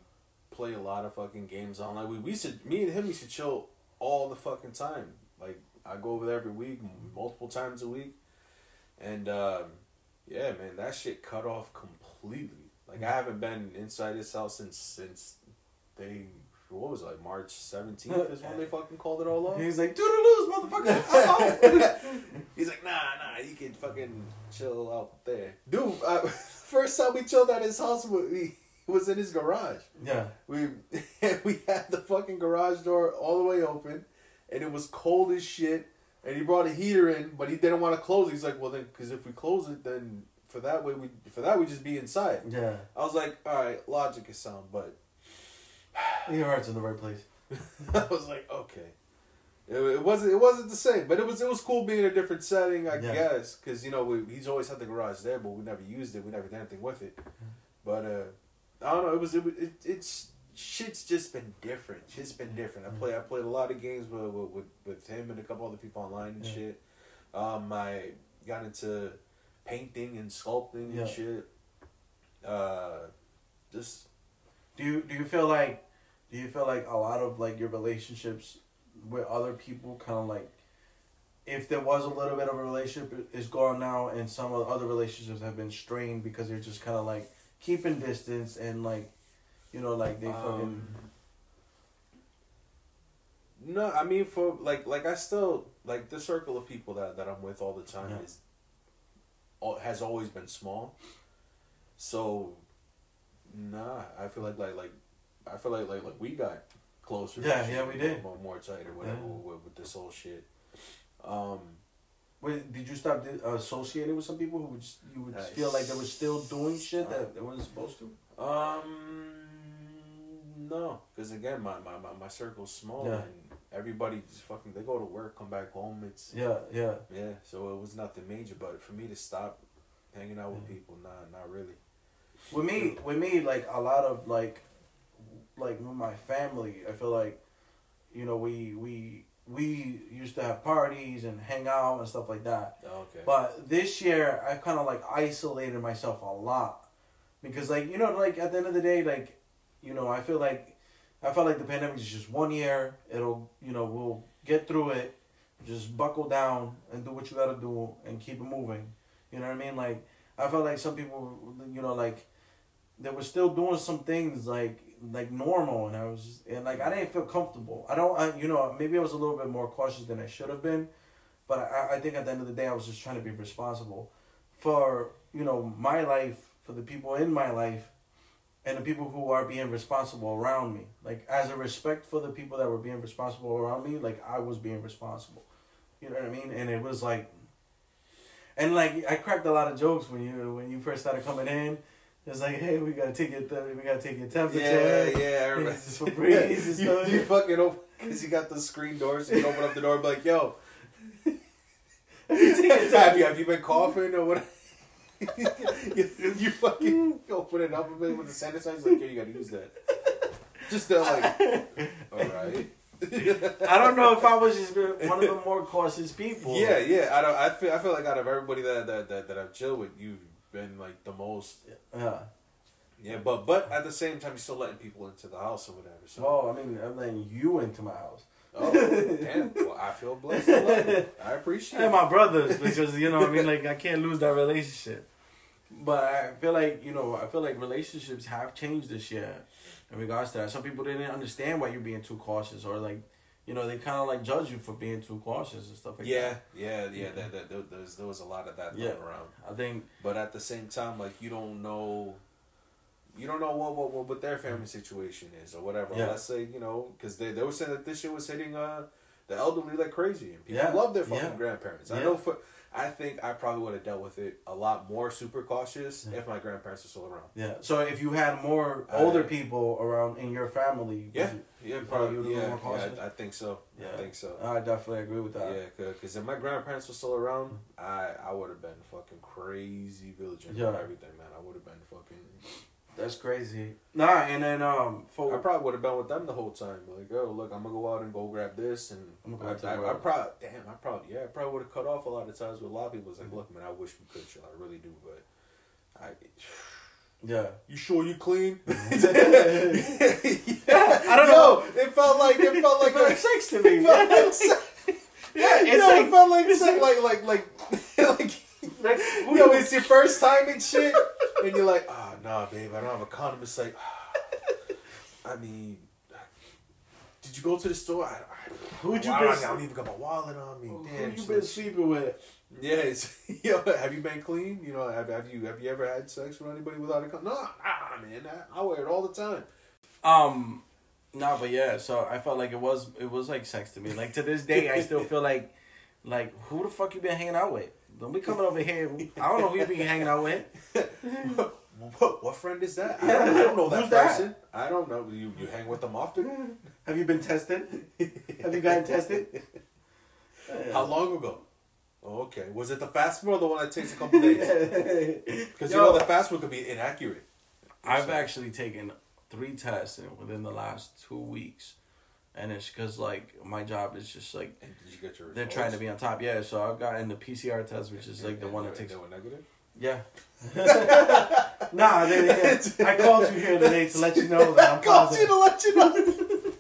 play a lot of fucking games online. We, we used to, me and him we should chill all the fucking time. Like, I go over there every week, multiple times a week. And, um, yeah, man, that shit cut off completely. Like, I haven't been inside this house since, since they, what was it, like March 17th is when they fucking called it all off? He's like, doodaloos, motherfucker. I'm out." He's like, nah, nah, you can fucking chill out there. Dude, uh, first time we chilled at his house, we, we was in his garage. yeah. We we had the fucking garage door all the way open, and it was cold as shit. And he brought a heater in, but he didn't want to close. it. He's like, well, then, because if we close it, then for that way we for that we just be inside. Yeah. I was like, all right, logic is sound, but Your heart's in the right place. I was like, okay. It, it wasn't it wasn't the same, but it was it was cool being in a different setting, I Yeah. guess, because you know we, he's always had the garage there, but we never used it. We never did anything with it. But uh, I don't know. It was it, it it's shit's just been different. Shit's been different. I play I played a lot of games with with, with, with him and a couple other people online and Yeah. shit. Um, I got into painting and sculpting Yeah. and shit. Uh, just Do you do you feel like do you feel like a lot of like your relationships with other people kind of like if there was a little bit of a relationship is gone now and some of the other relationships have been strained because they're just kind of like keeping distance and like you know like they fucking Um, No, I mean for like like I still like the circle of people that, that I'm with all the time Yeah. is all, has always been small. So nah, I feel like like like I feel like like like we got closer. Yeah, yeah, we did. More, more tight or whatever Yeah. with, with this whole shit. Um, Wait, did you stop associating with some people who would just, you would feel like they were still doing shit that they weren't supposed to? um, no, because again, my, my, my, my circle's small Yeah. and everybody just fucking they go to work, come back home. It's Yeah, yeah. Yeah, so it was nothing major, but for me to stop hanging out with Yeah. people, nah, not really. With me, with me, like a lot of like, like with my family, I feel like, you know, we we we used to have parties and hang out and stuff like that. Oh, okay. But this year, I kind of like isolated myself a lot because, like, you know, like at the end of the day, like, you know, I feel like I felt like the pandemic is just one year. It'll, you know, we'll get through it. Just buckle down and do what you gotta do and keep it moving. You know what I mean? Like, I felt like some people, you know, like they were still doing some things like like normal, and I was just, and like I didn't feel comfortable. I don't, I, you know, maybe I was a little bit more cautious than I should have been, but I, I think at the end of the day, I was just trying to be responsible for you know my life, for the people in my life, and the people who are being responsible around me. Like as a respect for the people that were being responsible around me, like I was being responsible. You know what I mean? And it was like, and like I cracked a lot of jokes when you when you first started coming in. It's like, hey, we gotta take your th- we gotta take your temperature. Yeah, yeah. Remember. It's for breeze you, you fucking open because you got the screen doors. You can open up the door and be like, "Yo, have you have you been coughing or what?" you, you fucking open it up a bit with the sanitizer. Like, yeah, you gotta use that. Just to like, all right. I don't know if I was just one of the more cautious people. Yeah, yeah. I don't. I feel. I feel like out of everybody that that that, that I've chilled with, you've been like the most. Yeah. Yeah, but but at the same time, you're still letting people into the house or whatever. So. Well, I mean, I'm letting you into my house. Oh, damn. Well, I feel blessed. I, love it. I appreciate And it. my brothers, because you know, what I mean, like I can't lose that relationship. But I feel like you know, I feel like relationships have changed this year in regards to that. Some people didn't understand why you're being too cautious, or like, you know, they kind of like judge you for being too cautious and stuff like Yeah, that. yeah, yeah. That, that, there, there was, there was a lot of that Yeah. going around. I think But at the same time, like you don't know, you don't know what what, what, what their family situation is or whatever. Yeah. Let's say you know because they, they were saying that this shit was hitting uh the elderly like crazy and people Yeah. love their fucking Yeah. grandparents. I know for I think I probably would have dealt with it a lot more super cautious Yeah. if my grandparents were still around. yeah. So if you had more I- older people around in your family, Yeah, would yeah, You probably. Yeah, would've been more yeah, cautious? I, I think so. Yeah. I think so. I definitely agree with that. Yeah, because if my grandparents were still around, I I would have been fucking crazy villaging Yeah. everything, man. I would have been fucking. That's crazy. Nah, and then um I probably would have been with them the whole time. Like, oh, look, I'm gonna go out and go grab this, and I'm gonna go I, I, I, probably, damn, I probably, yeah, I probably would have cut off a lot of times with a lot of people. It's like, Mm-hmm. look, man, I wish we could, chill. I really do, but I. yeah. You sure you clean? I don't Yo, know. It felt like it felt like It felt a- like sex to me. It felt like sex. Yeah, it's Yo, like- it felt like it's sex, like like like like. Like, you- it's your first time and shit, and you're like, ah, nah, babe, I don't have a condom. It's like, I mean, did you go to the store? I, I, Who'd you Wow, been- I don't even got my wallet on me. Who Damn, you so- been sleeping with? yeah, it's, yo, have you been clean? You know, have, have you have you ever had sex with anybody without a condom? No, nah, man, I, I wear it all the time. Um, no, but yeah. So I felt like it was it was like sex to me. Like to this day, I still feel like like who the fuck you been hanging out with? Don't be coming over here. I don't know who you been hanging out with. what, what friend is that? I don't, I don't know that who's that? person. I don't know. You you hang with them often? Have you been tested? Have you gotten tested? How long ago? Oh, okay. Was it the fast one or the one that takes a couple days? Because you know the fast one could be inaccurate. I've actually taken three tests in, within the last two weeks, and it's because like my job is just like And did you get your? they're trying to be on top. Yeah, so I've gotten the PCR test, which is like the one that takes. They were negative. Yeah. nah, they, they, I called you here today to let you know that I'm I called you to let you know.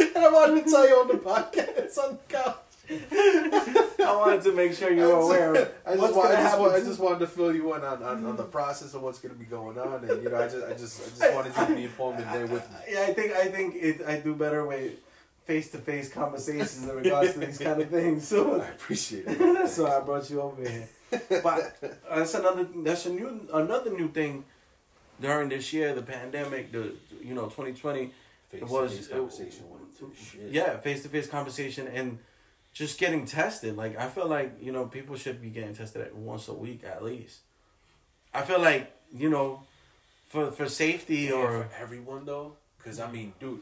and I wanted to tell you on the podcast on the couch. I wanted to make sure you're aware of I just, what's want, gonna I, just happen. want, I just wanted to fill you in on, on, on the process of what's going to be going on, and you know, I just, I just, I just wanted you to be informed and there with me. Yeah, I think I think it. I do better with face to face conversations in regards to these kind of things. So I appreciate it. that's why I brought you over here. But uh, that's another. That's a new another new thing during this year, the pandemic, the you know 2020. Face It was- to face it- conversation shit. Yeah, face to face conversation and just getting tested. Like I feel like you know people should be getting tested at once a week at least. I feel like you know, for for safety Yeah, or for everyone though, because I mean, dude,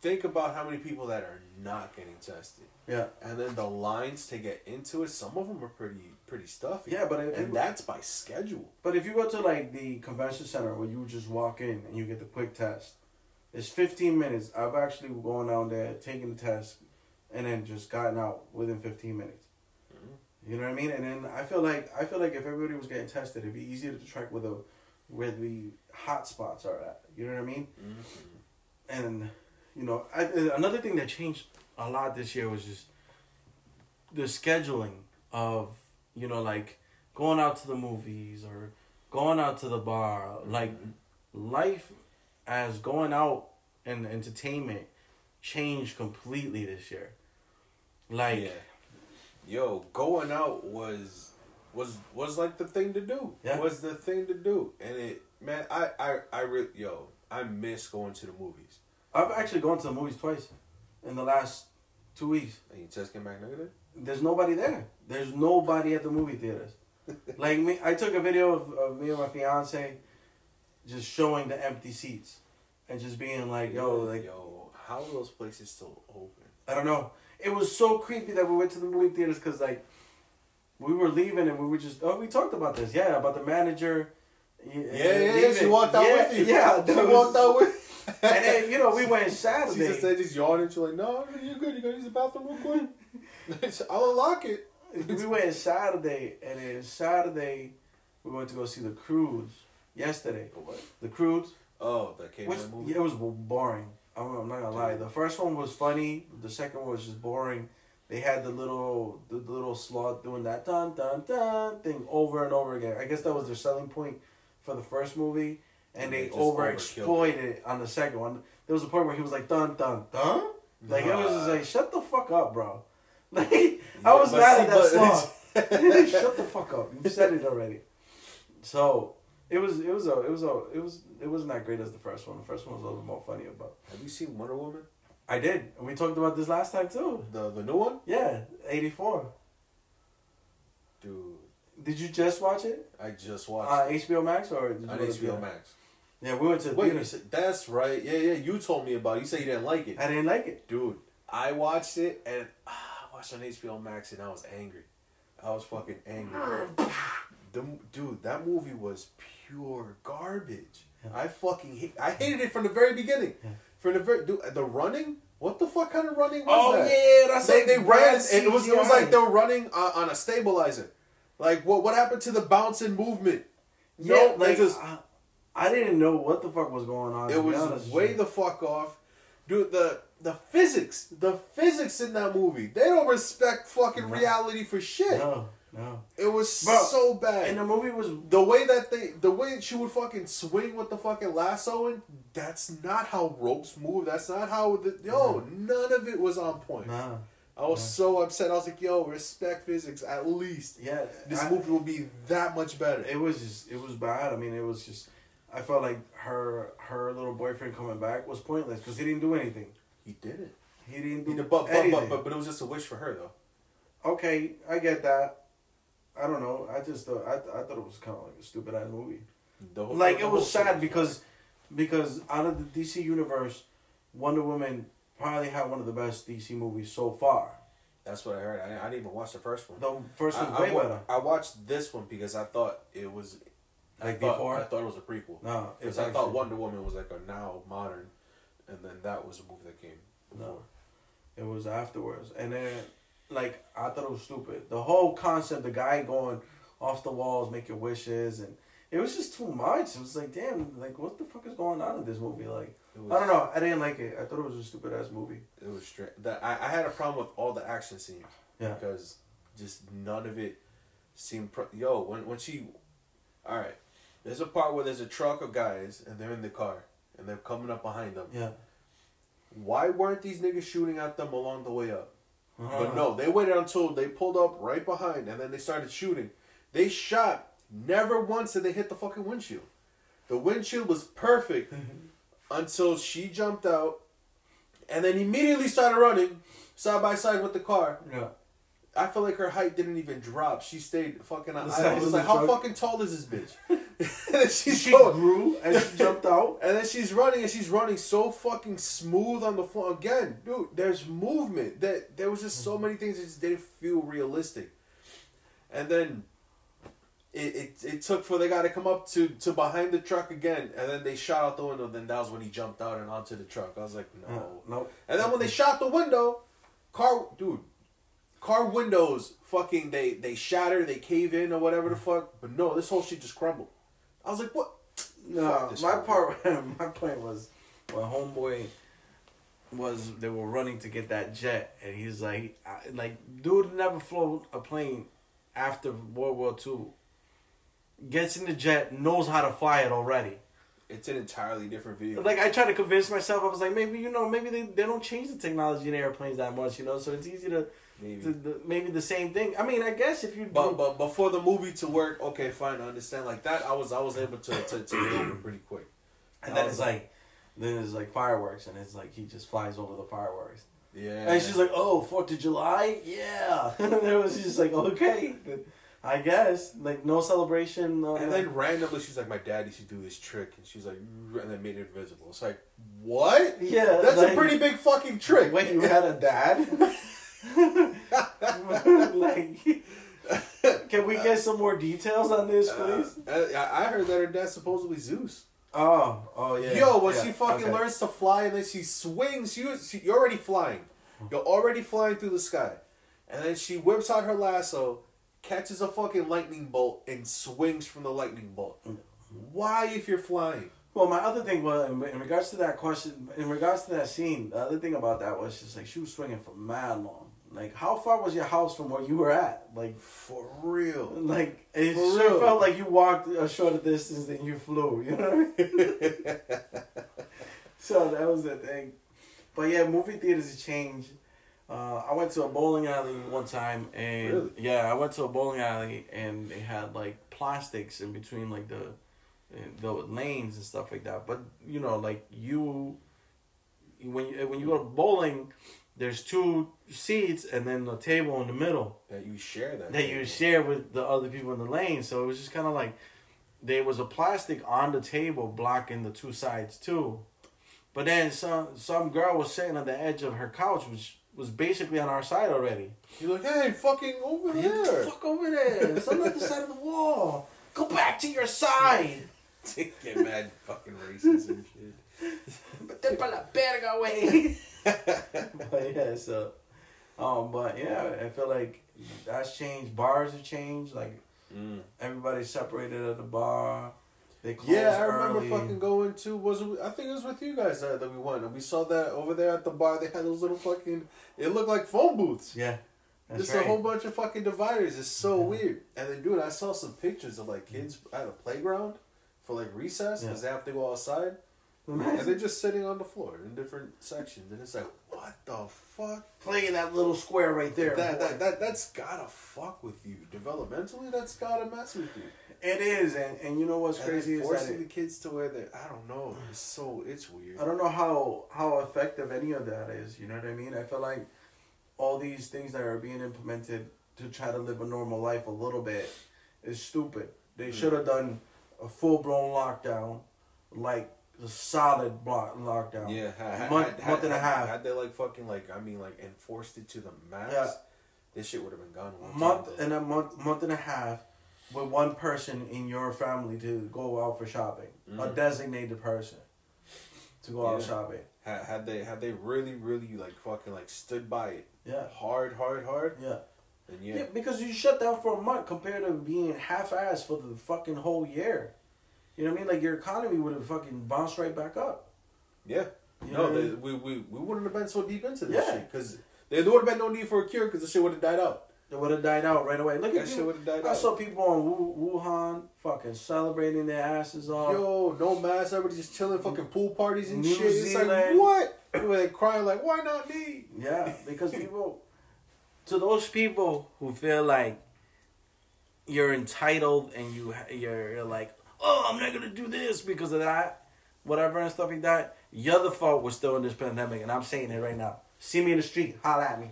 think about how many people that are not getting tested, yeah and then the lines to get into it. Some of them are pretty, pretty stuffy. yeah. But and that's by schedule. but if you go to like the convention center where you just walk in and you get the quick test, it's fifteen minutes. I've actually gone down there, taken the test, and then just gotten out within fifteen minutes. Mhm. You know what I mean? And then I feel like I feel like if everybody was getting tested, it'd be easier to track where the where the hot spots are at. You know what I mean? Mm-hmm. And you know, I, uh, another thing that changed a lot this year was just the scheduling of you know like going out to the movies or going out to the bar. Like life as going out and entertainment changed completely this year. Like yeah, yo, going out was was was like the thing to do. Yeah. was the thing to do, and it man, I I I re- yo, I miss going to the movies. I've actually gone to the movies twice in the last two weeks. And you test came back negative. There's nobody there. There's nobody at the movie theaters. like me, I took a video of, of me and my fiance just showing the empty seats, and just being like, "Yo, like yo, how are those places still open? I don't know." It was so creepy that we went to the movie theaters because like we were leaving and we were just oh we talked about this yeah about the manager. Yeah, yeah, yeah. She walked out yeah, with you. Yeah, she was- walked out with. And then you know we went She Saturday. just said, just yawning. She's like, "No, you're good. You gotta use the bathroom real quick. I'll unlock it." we went Saturday, and then Saturday we went to go see the Croods yesterday. What? The Croods, Oh, that came which in the movie. yeah, it was boring. I'm, I'm not gonna lie. The first one was funny. The second one was just boring. They had the little the, the little sloth doing that dun dun dun thing over and over again. I guess that was their selling point for the first movie, and they they just over overkilled exploited it on the second one. There was a point where he was like dun dun dun. Like it was just like shut the fuck up, bro. Like I was mad at that sloth. Shut the fuck up. You said it already. So it was it was a it was a it was it wasn't that great as the first one. The first one was a little more funny about. Have you seen Wonder Woman? I did. And we talked about this last time too. The the new one, Yeah, eighty four. dude. Did you just watch it? I just watched Uh, HBO Max or did you on HBO? Max. Yeah, we went to the Wait, theater. said, that's right. Yeah, yeah. You told me about. it. You said you didn't like it, I didn't like it. dude. I watched it and ah, I watched it on HBO Max and I was angry. I was fucking angry. The, dude, that movie was pure garbage. Yeah. I fucking hate. I hated it from the very beginning. Yeah. From the very dude, the running. What the fuck kind of running was Oh that? yeah, that's they, like they ran. and It was it was like they were running on, on a stabilizer. Like what what happened to the bouncing movement? yeah, No, they just I, I didn't know what the fuck was going on. it was way the fuck off, dude. The the physics, the physics in that movie, they don't respect fucking No. reality for shit. no no. It was Bro, so bad. And the movie was the way that they, the way she would fucking swing with the fucking lasso, and that's not how ropes move. That's not how the yo. None of it was on point. nah. I was so upset. I was like, yo, respect physics at least. Yeah, This I- movie will be that much better. It was just it was bad. I mean, it was just I felt like her her little boyfriend coming back was pointless because he didn't do anything. He did it. He didn't He do did, but, but, anything. but, but, but it was just a wish for her though. okay, I get that. I don't know. I just thought I, I thought it was kind of like a stupid ass movie. Whole- Like it was sad because because out of the DC universe, Wonder Woman probably had one of the best DC movies so far. That's what I heard. I, I didn't even watch the first one. The first I, one's I way wa- better. I watched this one because I thought it was. I Like thought, before? I thought it was a prequel. No, Because I thought Wonder Woman was like a now modern, and then that was a movie that came before. No. It was afterwards, and then like I thought it was stupid. The whole concept, the guy going off the walls, making wishes, and it was just too much. It was like, damn, like what the fuck is going on in this movie? Like was, I don't know. I didn't like it. I thought it was a stupid ass movie. It was straight. That I, I had a problem with all the action scenes. Yeah. Because just none of it seemed. Pro- Yo, when when she, all right, there's a part where there's a truck of guys and they're in the car and they're coming up behind them. Yeah. Why weren't these niggas shooting at them along the way up? Uh-huh. But no, they waited until they pulled up right behind and then they started shooting. They shot never once did they hit the fucking windshield. The windshield was perfect until she jumped out and then immediately started running side by side with the car. Yeah. I feel like her height didn't even drop. She stayed fucking. I, size I of was like, how truck? fucking tall is this bitch? and then she's She going, grew and she jumped out. and then she's running and she's running so fucking smooth on the floor. Again, dude, there's movement. That there was just so mm-hmm. many things that just didn't feel realistic. And then it, it, it took for the guy to come up to, to behind the truck again, and then they shot out the window. Then that was when he jumped out and onto the truck. I was like, no. No. nope. And then when they shot the window, car dude, car windows fucking they they shatter, they cave in or whatever the mm. fuck. But no, this whole shit just crumbled. I was like, what? No, my part, my point was when homeboy was they were running to get that jet, and he's like, I- like, dude never flew a plane after World War Two. Gets in the jet, knows how to fly it already. It's an entirely different vehicle. Like I tried to convince myself, I was like, maybe you know, maybe they, they don't change the technology in airplanes that much, you know, so it's easy to, Maybe. to the, maybe the same thing. I mean, I guess if you do, But but but for the movie to work, okay, fine, I understand. Like that, I was I was able to to, to get over pretty quick. and then it's like, then it's like fireworks, and it's like he just flies over the fireworks. Yeah. And she's like, "Oh, Fourth of July, yeah." and it was just like, "Okay." I guess like no celebration. No, And then randomly, she's like, "My dad used to do this trick," and she's like, and then made it invisible. It's like, what? yeah, That's like, a pretty big fucking trick. Wait, you had a dad? like, can we get some more details on this, please? Uh, I heard that her dad's supposedly Zeus. oh, oh yeah. Yo, when yeah, she fucking okay. learns to fly and then she swings, she, she you're already flying. You're already flying through the sky. And then she whips out her lasso, catches a fucking lightning bolt, and swings from the lightning bolt. Why if you're flying? Well, my other thing was in, in regards to that question, in regards to that scene, the other thing about that was just like she was swinging for mad long. Like, how far was your house from where you were at? Like, For real. like it For sure real. felt like you walked a shorter distance than you flew. You know what I mean? So that was the thing. But yeah, movie theaters have changed. Uh, I went to a bowling alley one time, and Really? yeah, I went to a bowling alley, and they had like plastics in between like the the lanes and stuff like that. But you know, like you when you when you go to bowling, there's two seats and then a table in the middle that you share that. that you share with the other people in the lane. So it was just kind of like there was a plastic on the table blocking the two sides too. But then some some girl was sitting on the edge of her couch, which was basically on our side already. You're like, hey, fucking over Get the there. fuck over there! It's on the other side of the wall. Go back to your side. Get mad fucking racist and shit. Vete pa la verga, güey. but yeah, so, um, but yeah, I feel like that's changed. Bars have changed. Like Mm. everybody's separated at the bar. They close Yeah, I remember early. fucking going to was it, I think it was with you guys that, that we went and we saw that over there at the bar. They had those little fucking. It looked like phone booths. Yeah, that's Just right. a whole bunch of fucking dividers. It's so weird. And then, dude, I saw some pictures of like kids at a playground for like recess because they have to go outside, and they're just sitting on the floor in different sections. And it's like, what the fuck? Playing that little square right there. That, that, that, that's gotta fuck with you developmentally. That's gotta mess with you. It is, and and you know what's And crazy is that forcing it, the kids to wear the I don't know. It's so it's weird. I don't know how how effective any of that is. You know what I mean? I feel like all these things that are being implemented to try to live a normal life a little bit is stupid. They hmm. should have done a full blown lockdown, like a solid block lockdown. Yeah, ha- month, ha- month and a half. Had they like fucking like I mean like enforced it to the max, Yeah. this shit would have been gone. month and a month month and a half with one person in your family to go out for shopping, a Mhm. designated person to go out Yeah. shopping. had, had they had they really really like fucking like stood by it Yeah, hard hard hard, yeah. yeah, yeah, Because you shut down for a month compared to being half-assed for the fucking whole year. You know what I mean? Like your economy would have fucking bounced right back up. yeah. You no, I they, mean? we, we we wouldn't have been so deep into this Yeah. shit because there would have been no need for a cure because the shit would have died out. It would have died out right away. Look That at shit would have died I out. saw people on Wu- Wuhan fucking celebrating their asses off. Yo, no mask, everybody just chilling, fucking pool parties and New shit. It's like Zealand. what? People like crying like, why not me? Yeah, because people, to those people who feel like you're entitled and you you're, you're like, oh, I'm not gonna do this because of that, whatever and stuff like that. You're the fault we're still in this pandemic, and I'm saying it right now. See me in the street, holla at me.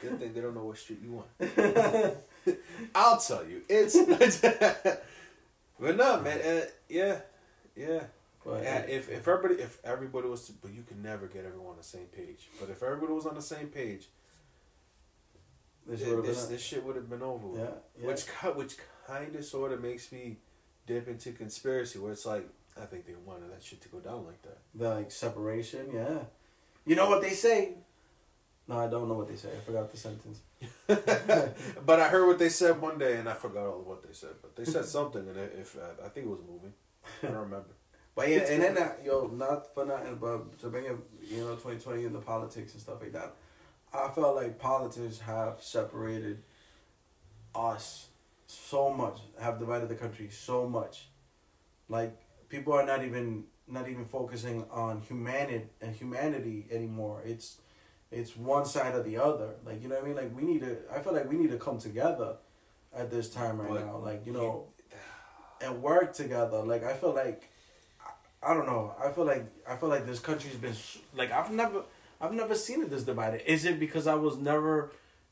Good thing they don't know what street you want. I'll tell you, it's. but no, man. Uh, yeah, yeah. But Yeah, if if everybody if everybody was to, but you can never get everyone on the same page. But if everybody was on the same page, this this this, this shit would have been over. yeah, yeah. Which cut which kind of sort of makes me dip into conspiracy, where it's like I think they wanted that shit to go down like that. the like separation, yeah. You know what they say? No, I don't know what they say. I forgot the sentence. but I heard what they said one day, and I forgot all of what they said. But they said something, and if uh, I think it was a movie, I don't remember. But yeah, and then that, yo, not for nothing, but to bring up, you know, 2020 and the politics and stuff like that, I felt like politics have separated us so much, have divided the country so much. Like people are not even not even focusing on humanity and humanity anymore. It's it's one side or the other. Like you know what I mean? Like we need to. I feel like we need to come together at this time right But now. Like you know, and work together. Like I feel like I, I don't know. I feel like I feel like this country's been like I've never I've never seen it this divided. Is it because I was never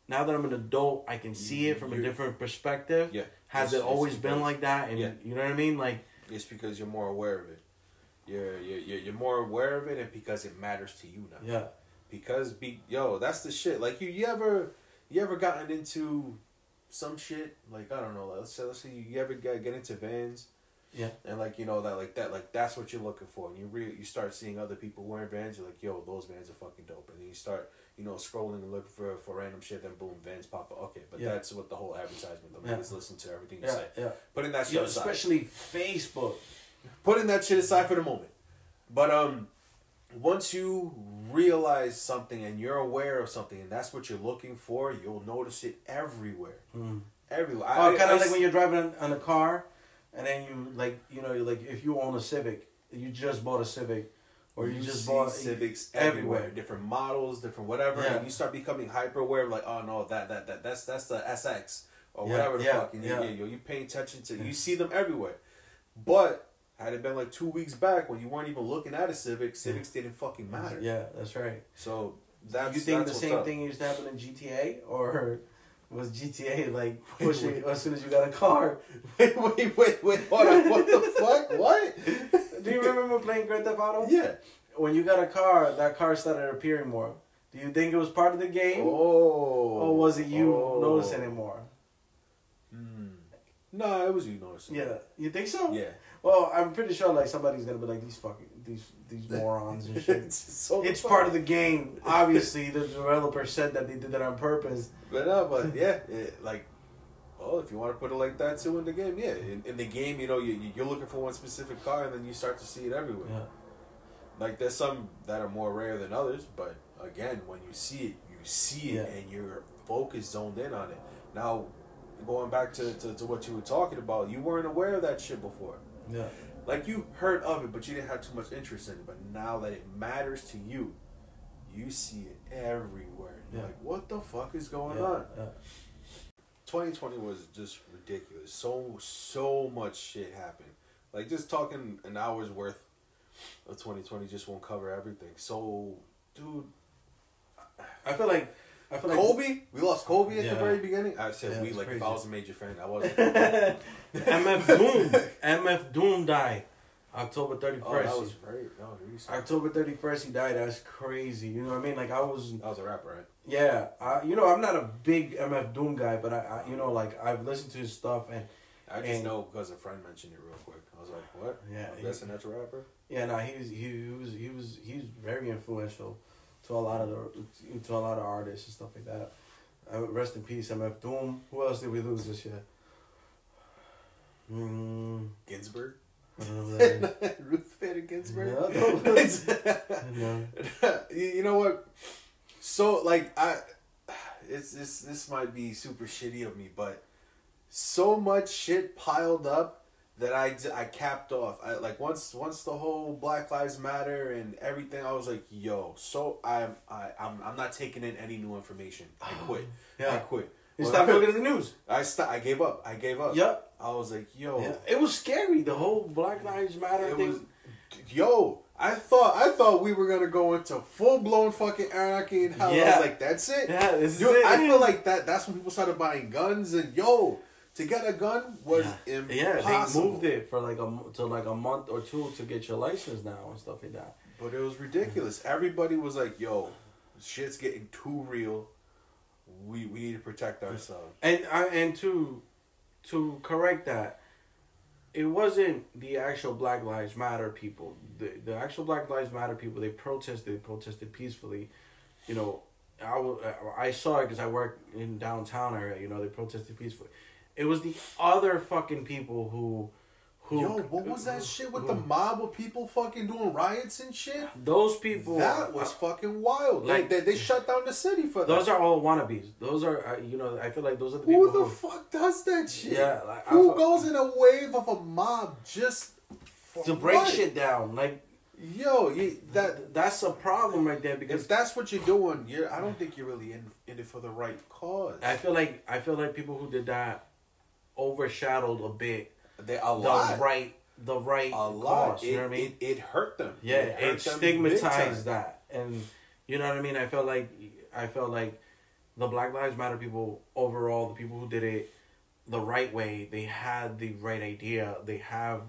now that I'm an adult, I can see it from a different perspective. Yeah. Has It's- it always been because- like that? And Yeah. you know what I mean? Like, It's because you're more aware of it. You're you're you're you're more aware of it, and because it matters to you now. yeah, Because be yo, that's the shit. Like you, you ever you ever gotten into some shit? Like I don't know. Let's say let's say you ever get get into vans. Yeah. And like you know that like that like that's what you're looking for, and you re- you start seeing other people wearing vans. You're like, yo, those vans are fucking dope, and then you start you know scrolling and looking for for random shit. Then boom, vans pop up. Okay, but Yeah. that's what the whole advertisement. The Yeah. listen to everything you yeah, say. yeah. Putting that shit Yo, aside especially Facebook. putting that shit aside for the moment. But um once you realize something and you're aware of something and that's what you're looking for, you'll notice it everywhere. Mm. Everywhere. Oh, I- kind of like when you're driving on, on a car, and then you like you know like if you own a Civic, you just bought a Civic, or you, just see bought civics everywhere. everywhere. different models, different whatever, Yeah. and you start becoming hyper aware. Like, oh no, that that that that's that's the SX or Yeah, whatever the yeah, fuck. And you, yeah. you, you pay attention to, you see them everywhere. But had it been like two weeks back when you weren't even looking at a Civic, Civics didn't fucking matter. Yeah, that's right. So that's you think that's the same up. thing used to happen in GTA, or was GTA like pushing as soon as you got a car? Wait, wait, wait, wait, hold on. What the fuck? What? Do you remember playing Grand Theft Auto? Yeah. When you got a car, that car started appearing more. Do you think it was part of the game, Oh. or was it you Oh. noticing it more? Hmm. No, it was you noticing. Yeah, you think so? Yeah. Well, I'm pretty sure like somebody's gonna be like these fucking these these morons and shit. it's so it's part of the game. Obviously, the developer said that they did it on purpose. But no, but yeah, it, like, oh, if you want to put it like that too in the game, yeah. In, in the game, you know, you you- you're looking for one specific car, and then you start to see it everywhere. Yeah. Like there's some that are more rare than others, but again, when you see it, you see it, Yeah. and your focus zoned in on it. Now, going back to, to, to what you were talking about, you weren't aware of that shit before. Yeah. Like you heard of it, but you didn't have too much interest in it. But now that it matters to you, you see it everywhere. You're Yeah. like, what the fuck is going yeah. on? yeah. 2020 was just ridiculous. So so much shit happened. Like just talking an hour's worth of 2020 just won't cover everything. So, dude, I feel like I feel like Kobe, we lost Kobe at Yeah. the very beginning. I said Yeah, we it's like if. I was a major fan, I wasn't. MF Doom. MF Doom died October thirty oh, that was right. That was recent. October thirty first, he died. That's crazy. You know what I mean? Like I was, That was a rapper, right? yeah. I, you know, I'm not a big MF Doom guy, but I, I, you know, like I've listened to his stuff, and I just And- know because a friend mentioned it real quick. I was like, what? Yeah, I'm he- guessing that's a rapper. yeah, no, he was, he, he was, he was, he was very influential to a lot of the, to a lot of artists and stuff like that. Uh, rest in peace, MF Doom. Who else did we lose this year? Mm, Ginsburg. I don't know who that is. Ruth Bader Ginsburg. No, no. You know what? So like I, it's this this might be super shitty of me, but so much shit piled up that I, I capped off. I like once once the whole Black Lives Matter and everything, I was like, yo, so I'm I I'm I'm not taking in any new information. I quit. yeah. I quit. You Well, stopped looking at the news. I st- I gave up. I gave up. Yep. I was like, yo, Yeah. It was scary. The whole Black Lives Matter it thing. was, yo. I thought I thought we were gonna go into full blown fucking anarchy and hell. I Yeah. was like, that's it. yeah, this is Dude, it. I feel like that. That's when people started buying guns, and yo, to get a gun was yeah, impossible. they moved it for like a to like a month or two to get your license now and stuff like that. but it was ridiculous. Everybody was like, "Yo, shit's getting too real. We we need to protect ourselves." And I and to to correct that, it wasn't the actual Black Lives Matter people. The the actual Black Lives Matter people they protested. They protested peacefully. You know, I I saw it because I work in downtown area. You know, they protested peacefully. It was the other fucking people who. Who, Yo, what was that shit with the mob of people fucking doing riots and shit? Those people. that was fucking wild. Like like- they, they shut down the city for Those that. are all wannabes. Those are, uh, you know, I feel like those are the people Who the who. fuck does that shit? Yeah, like, Who goes in a wave of a mob just to break what? shit down. Like Yo, you, that that's a problem right there because if that's what you're doing, you're. I don't think you're really in in it for the right cause. I feel like I feel like people who did that overshadowed a bit they a the lot, right the right a lot. cause. It, You know what I mean? it, it hurt them. yeah, it, them stigmatized that, and you know what I mean. I felt like I felt like the Black Lives Matter people overall, the people who did it the right way, they had the right idea. They have,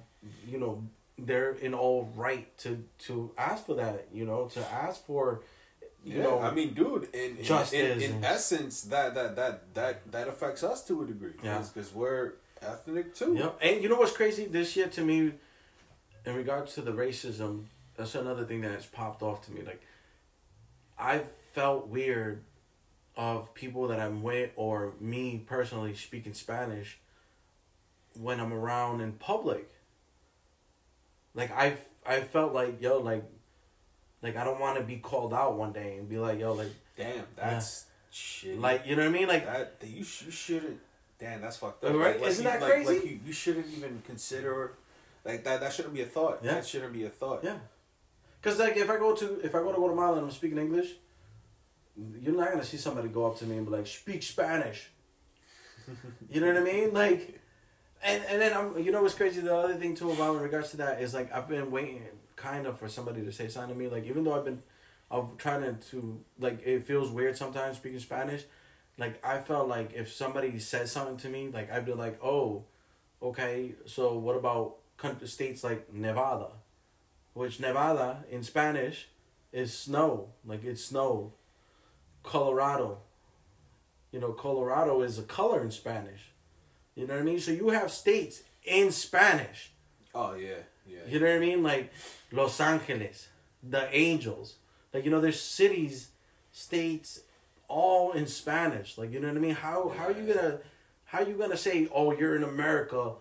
you know, they're in all right to to ask for that. You know, to ask for. You yeah, know, I mean, dude, in in, in, in essence, that that that that that affects us to a degree. Yeah. because we're ethnic too. Yep. And you know what's crazy this year to me, in regards to the racism, that's another thing that has popped off to me. Like, I felt weird of people that I'm with or me personally speaking Spanish when I'm around in public. Like I I felt like yo like like I don't want to be called out one day and be like yo like Damn, that's shit. like you know what I mean like that, you sh- you shouldn't. Damn, that's fucked up. Right? Like, like Isn't you, that like, crazy? Like you, you shouldn't even consider. Like that, that shouldn't be a thought. Yeah. That shouldn't be a thought. Yeah. Cause like if I go to if I go to Guatemala and I'm speaking English, you're not gonna see somebody go up to me and be like, "Speak Spanish." you know what I mean? Like, and and then I'm you know what's crazy? The other thing too about in regards to that is like I've been waiting kind of for somebody to say something to me. Like even though I've been, I'm trying to, to like it feels weird sometimes speaking Spanish. Like I felt like if somebody said something to me, like I'd be like, oh, okay. So what about states like Nevada? which Nevada in Spanish is snow, like it's snow. Colorado, you know, Colorado is a color in Spanish. You know what I mean? So you have states in Spanish. Oh yeah, yeah. You know what I mean? Like Los Angeles, the Angels. Like you know, there's cities, states, all in Spanish. Like you know what I mean? How how are you gonna how are you gonna say, oh, you're in America,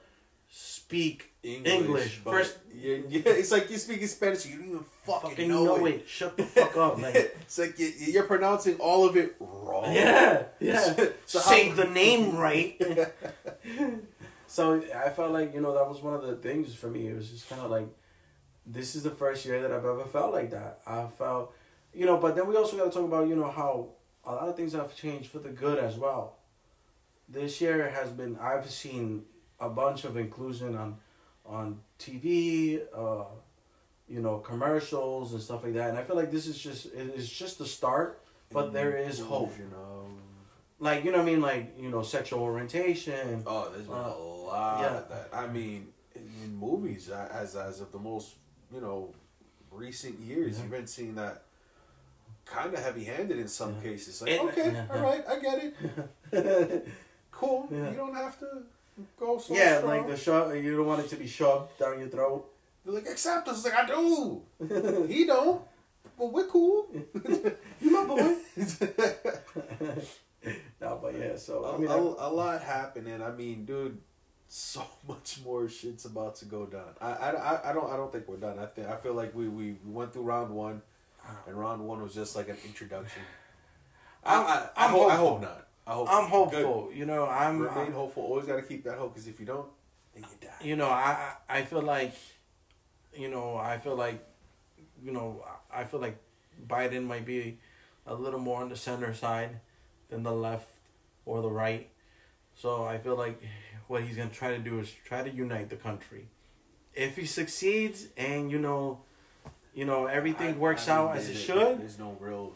speak English, but first? Yeah, yeah, it's like you're speaking Spanish. You don't even fucking, Fucking know, know it. it. Shut the fuck up, like. it's like you, you're pronouncing all of it wrong. Yeah, yeah. So Say the name right. so I felt like you know that was one of the things for me. It was just kind of like, this is the first year that I've ever felt like that. I felt, you know, but then we also got to talk about you know how a lot of things have changed for the good as well. This year has been I've seen a bunch of inclusion on on TV, uh, you know, commercials and stuff like that, and I feel like this is just it is just the start. But there is hope. You know, like you know what I mean, like you know, sexual orientation. Oh, there's been Uh, lot yeah. of that. I mean, in, movies, as as of the most you know recent years, Yeah. you've been seeing that kind of heavy handed in some Yeah. cases. Like, And- okay, all I get it. Cool. You don't have to go so yeah, strong. like the shove. You don't want it to be shoved down your throat. They're like, accept us. It's like, I do. he don't. But we're cool. You my boy. no, but yeah. So a, I mean, a, I- a lot happening. I mean, dude, so much more shit's about to go down. I, I, I- I don't I don't think we're done. I think I feel like we, we we went through round one, and round one was just like an introduction. I I'm- I, I, hope, I hope not. I hope I'm good. hopeful. You know, I'm. Remain I'm- hopeful. Always got to keep that hope because if you don't, then you die. you know, I I I feel like, you know, I feel like, you know, I feel like Biden might be a little more on the center side than the left or the right. So I feel like what he's gonna try to do is try to unite the country. If he succeeds and you know, you know everything I- works I mean, out as it should, There's no real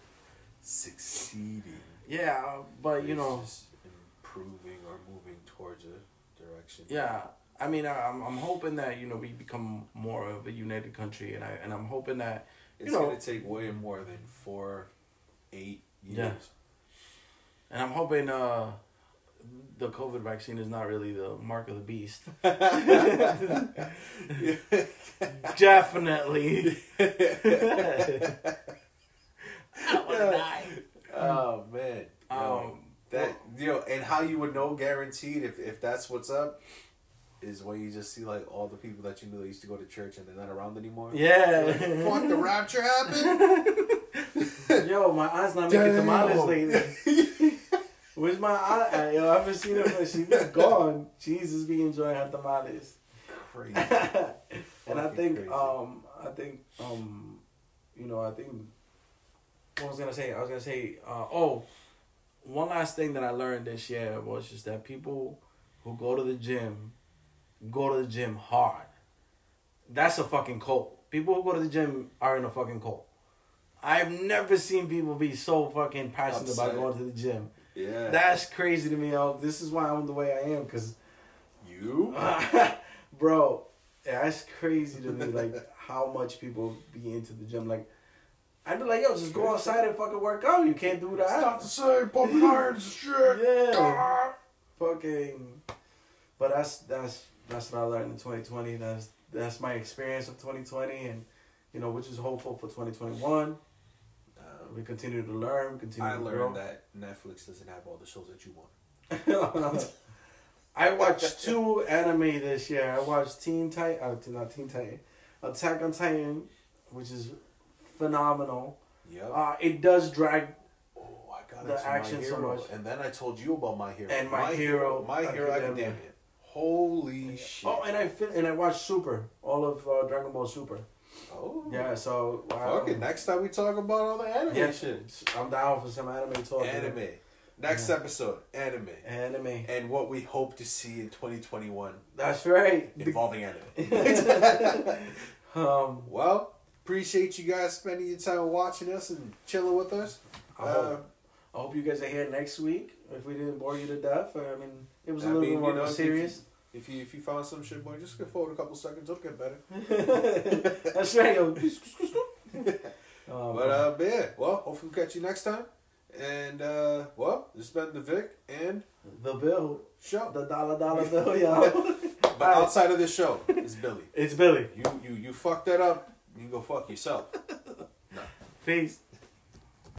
succeeding. yeah. But you know, just improving or moving towards a direction. Yeah, I mean, I- I'm I'm hoping that you know we become more of a united country, and I and I'm hoping that It's you know- gonna take way more than four, eight years. Yeah. and I'm hoping uh the COVID vaccine is not really the mark of the beast. Definitely. I wanna die. oh man. Yo, Um, that you know, and how you would know guaranteed if if that's what's up is when you just see like all the people that you knew that used to go to church and they're not around anymore. Yeah. Like, Fuck the rapture happened. Yo, my aunt's not making tamales Damn. lately. Where's my aunt at? Yo, I haven't seen her. but She's been gone. Jesus be enjoying her tamales. Crazy. and I think, crazy. um, I think, um, you know, I think. What was I gonna say? I was gonna say, uh, oh, one last thing that I learned this year was just that people who go to the gym, go to the gym hard. That's a fucking cult. People who go to the gym are in a fucking cult. I've never seen people be so fucking passionate about going to the gym. Yeah. That's crazy to me. Yo. This is why I'm the way I am, cause, you. bro, that's crazy to me. Like how much people be into the gym. Like I'd be like, yo, just go outside and fucking work out. You can't do that. It's not the same. Pumping irons and shit. Yeah. fucking. But that's that's that's what I learned in 2020. That's that's my experience of 2020, and you know, which is hopeful for 2021. We continue to learn, continue I to learned grow. that Netflix doesn't have all the shows that you want. I watched two anime this year. I watched Teen Titan, uh, not Teen Titan, Attack on Titan, which is phenomenal. Yep. Uh, it does drag, oh, I got the action so much. and then I told you about my hero. And My Hero My hero Academia. academia. Holy shit. oh, and I fin- and I watched Super, all of uh, Dragon Ball Super. Oh. Yeah, so wow. Fuck it. Next time we talk about all the anime Yeah, shit. I'm down for some anime talk. Anime. Next Yeah. episode, anime. Anime. And what we hope to see in 2021 That's right. involving anime. um, well, appreciate you guys spending your time watching us and chilling with us. I Uh, hope, I hope you guys are here next week. If we didn't bore you to death, I mean, it was a I little mean, bit more you know, if serious. If you if you found some shit, boy, just get forward a couple seconds. It'll get better. That's right. Yo. Um, But uh, but yeah, well, hopefully we'll catch you next time. And uh, well, this has been the Vic and the bill, show. the dollar dollar bill, yo. But outside of this show, it's Billy. it's Billy. You you you fucked that up. You can go fuck yourself. no. Peace.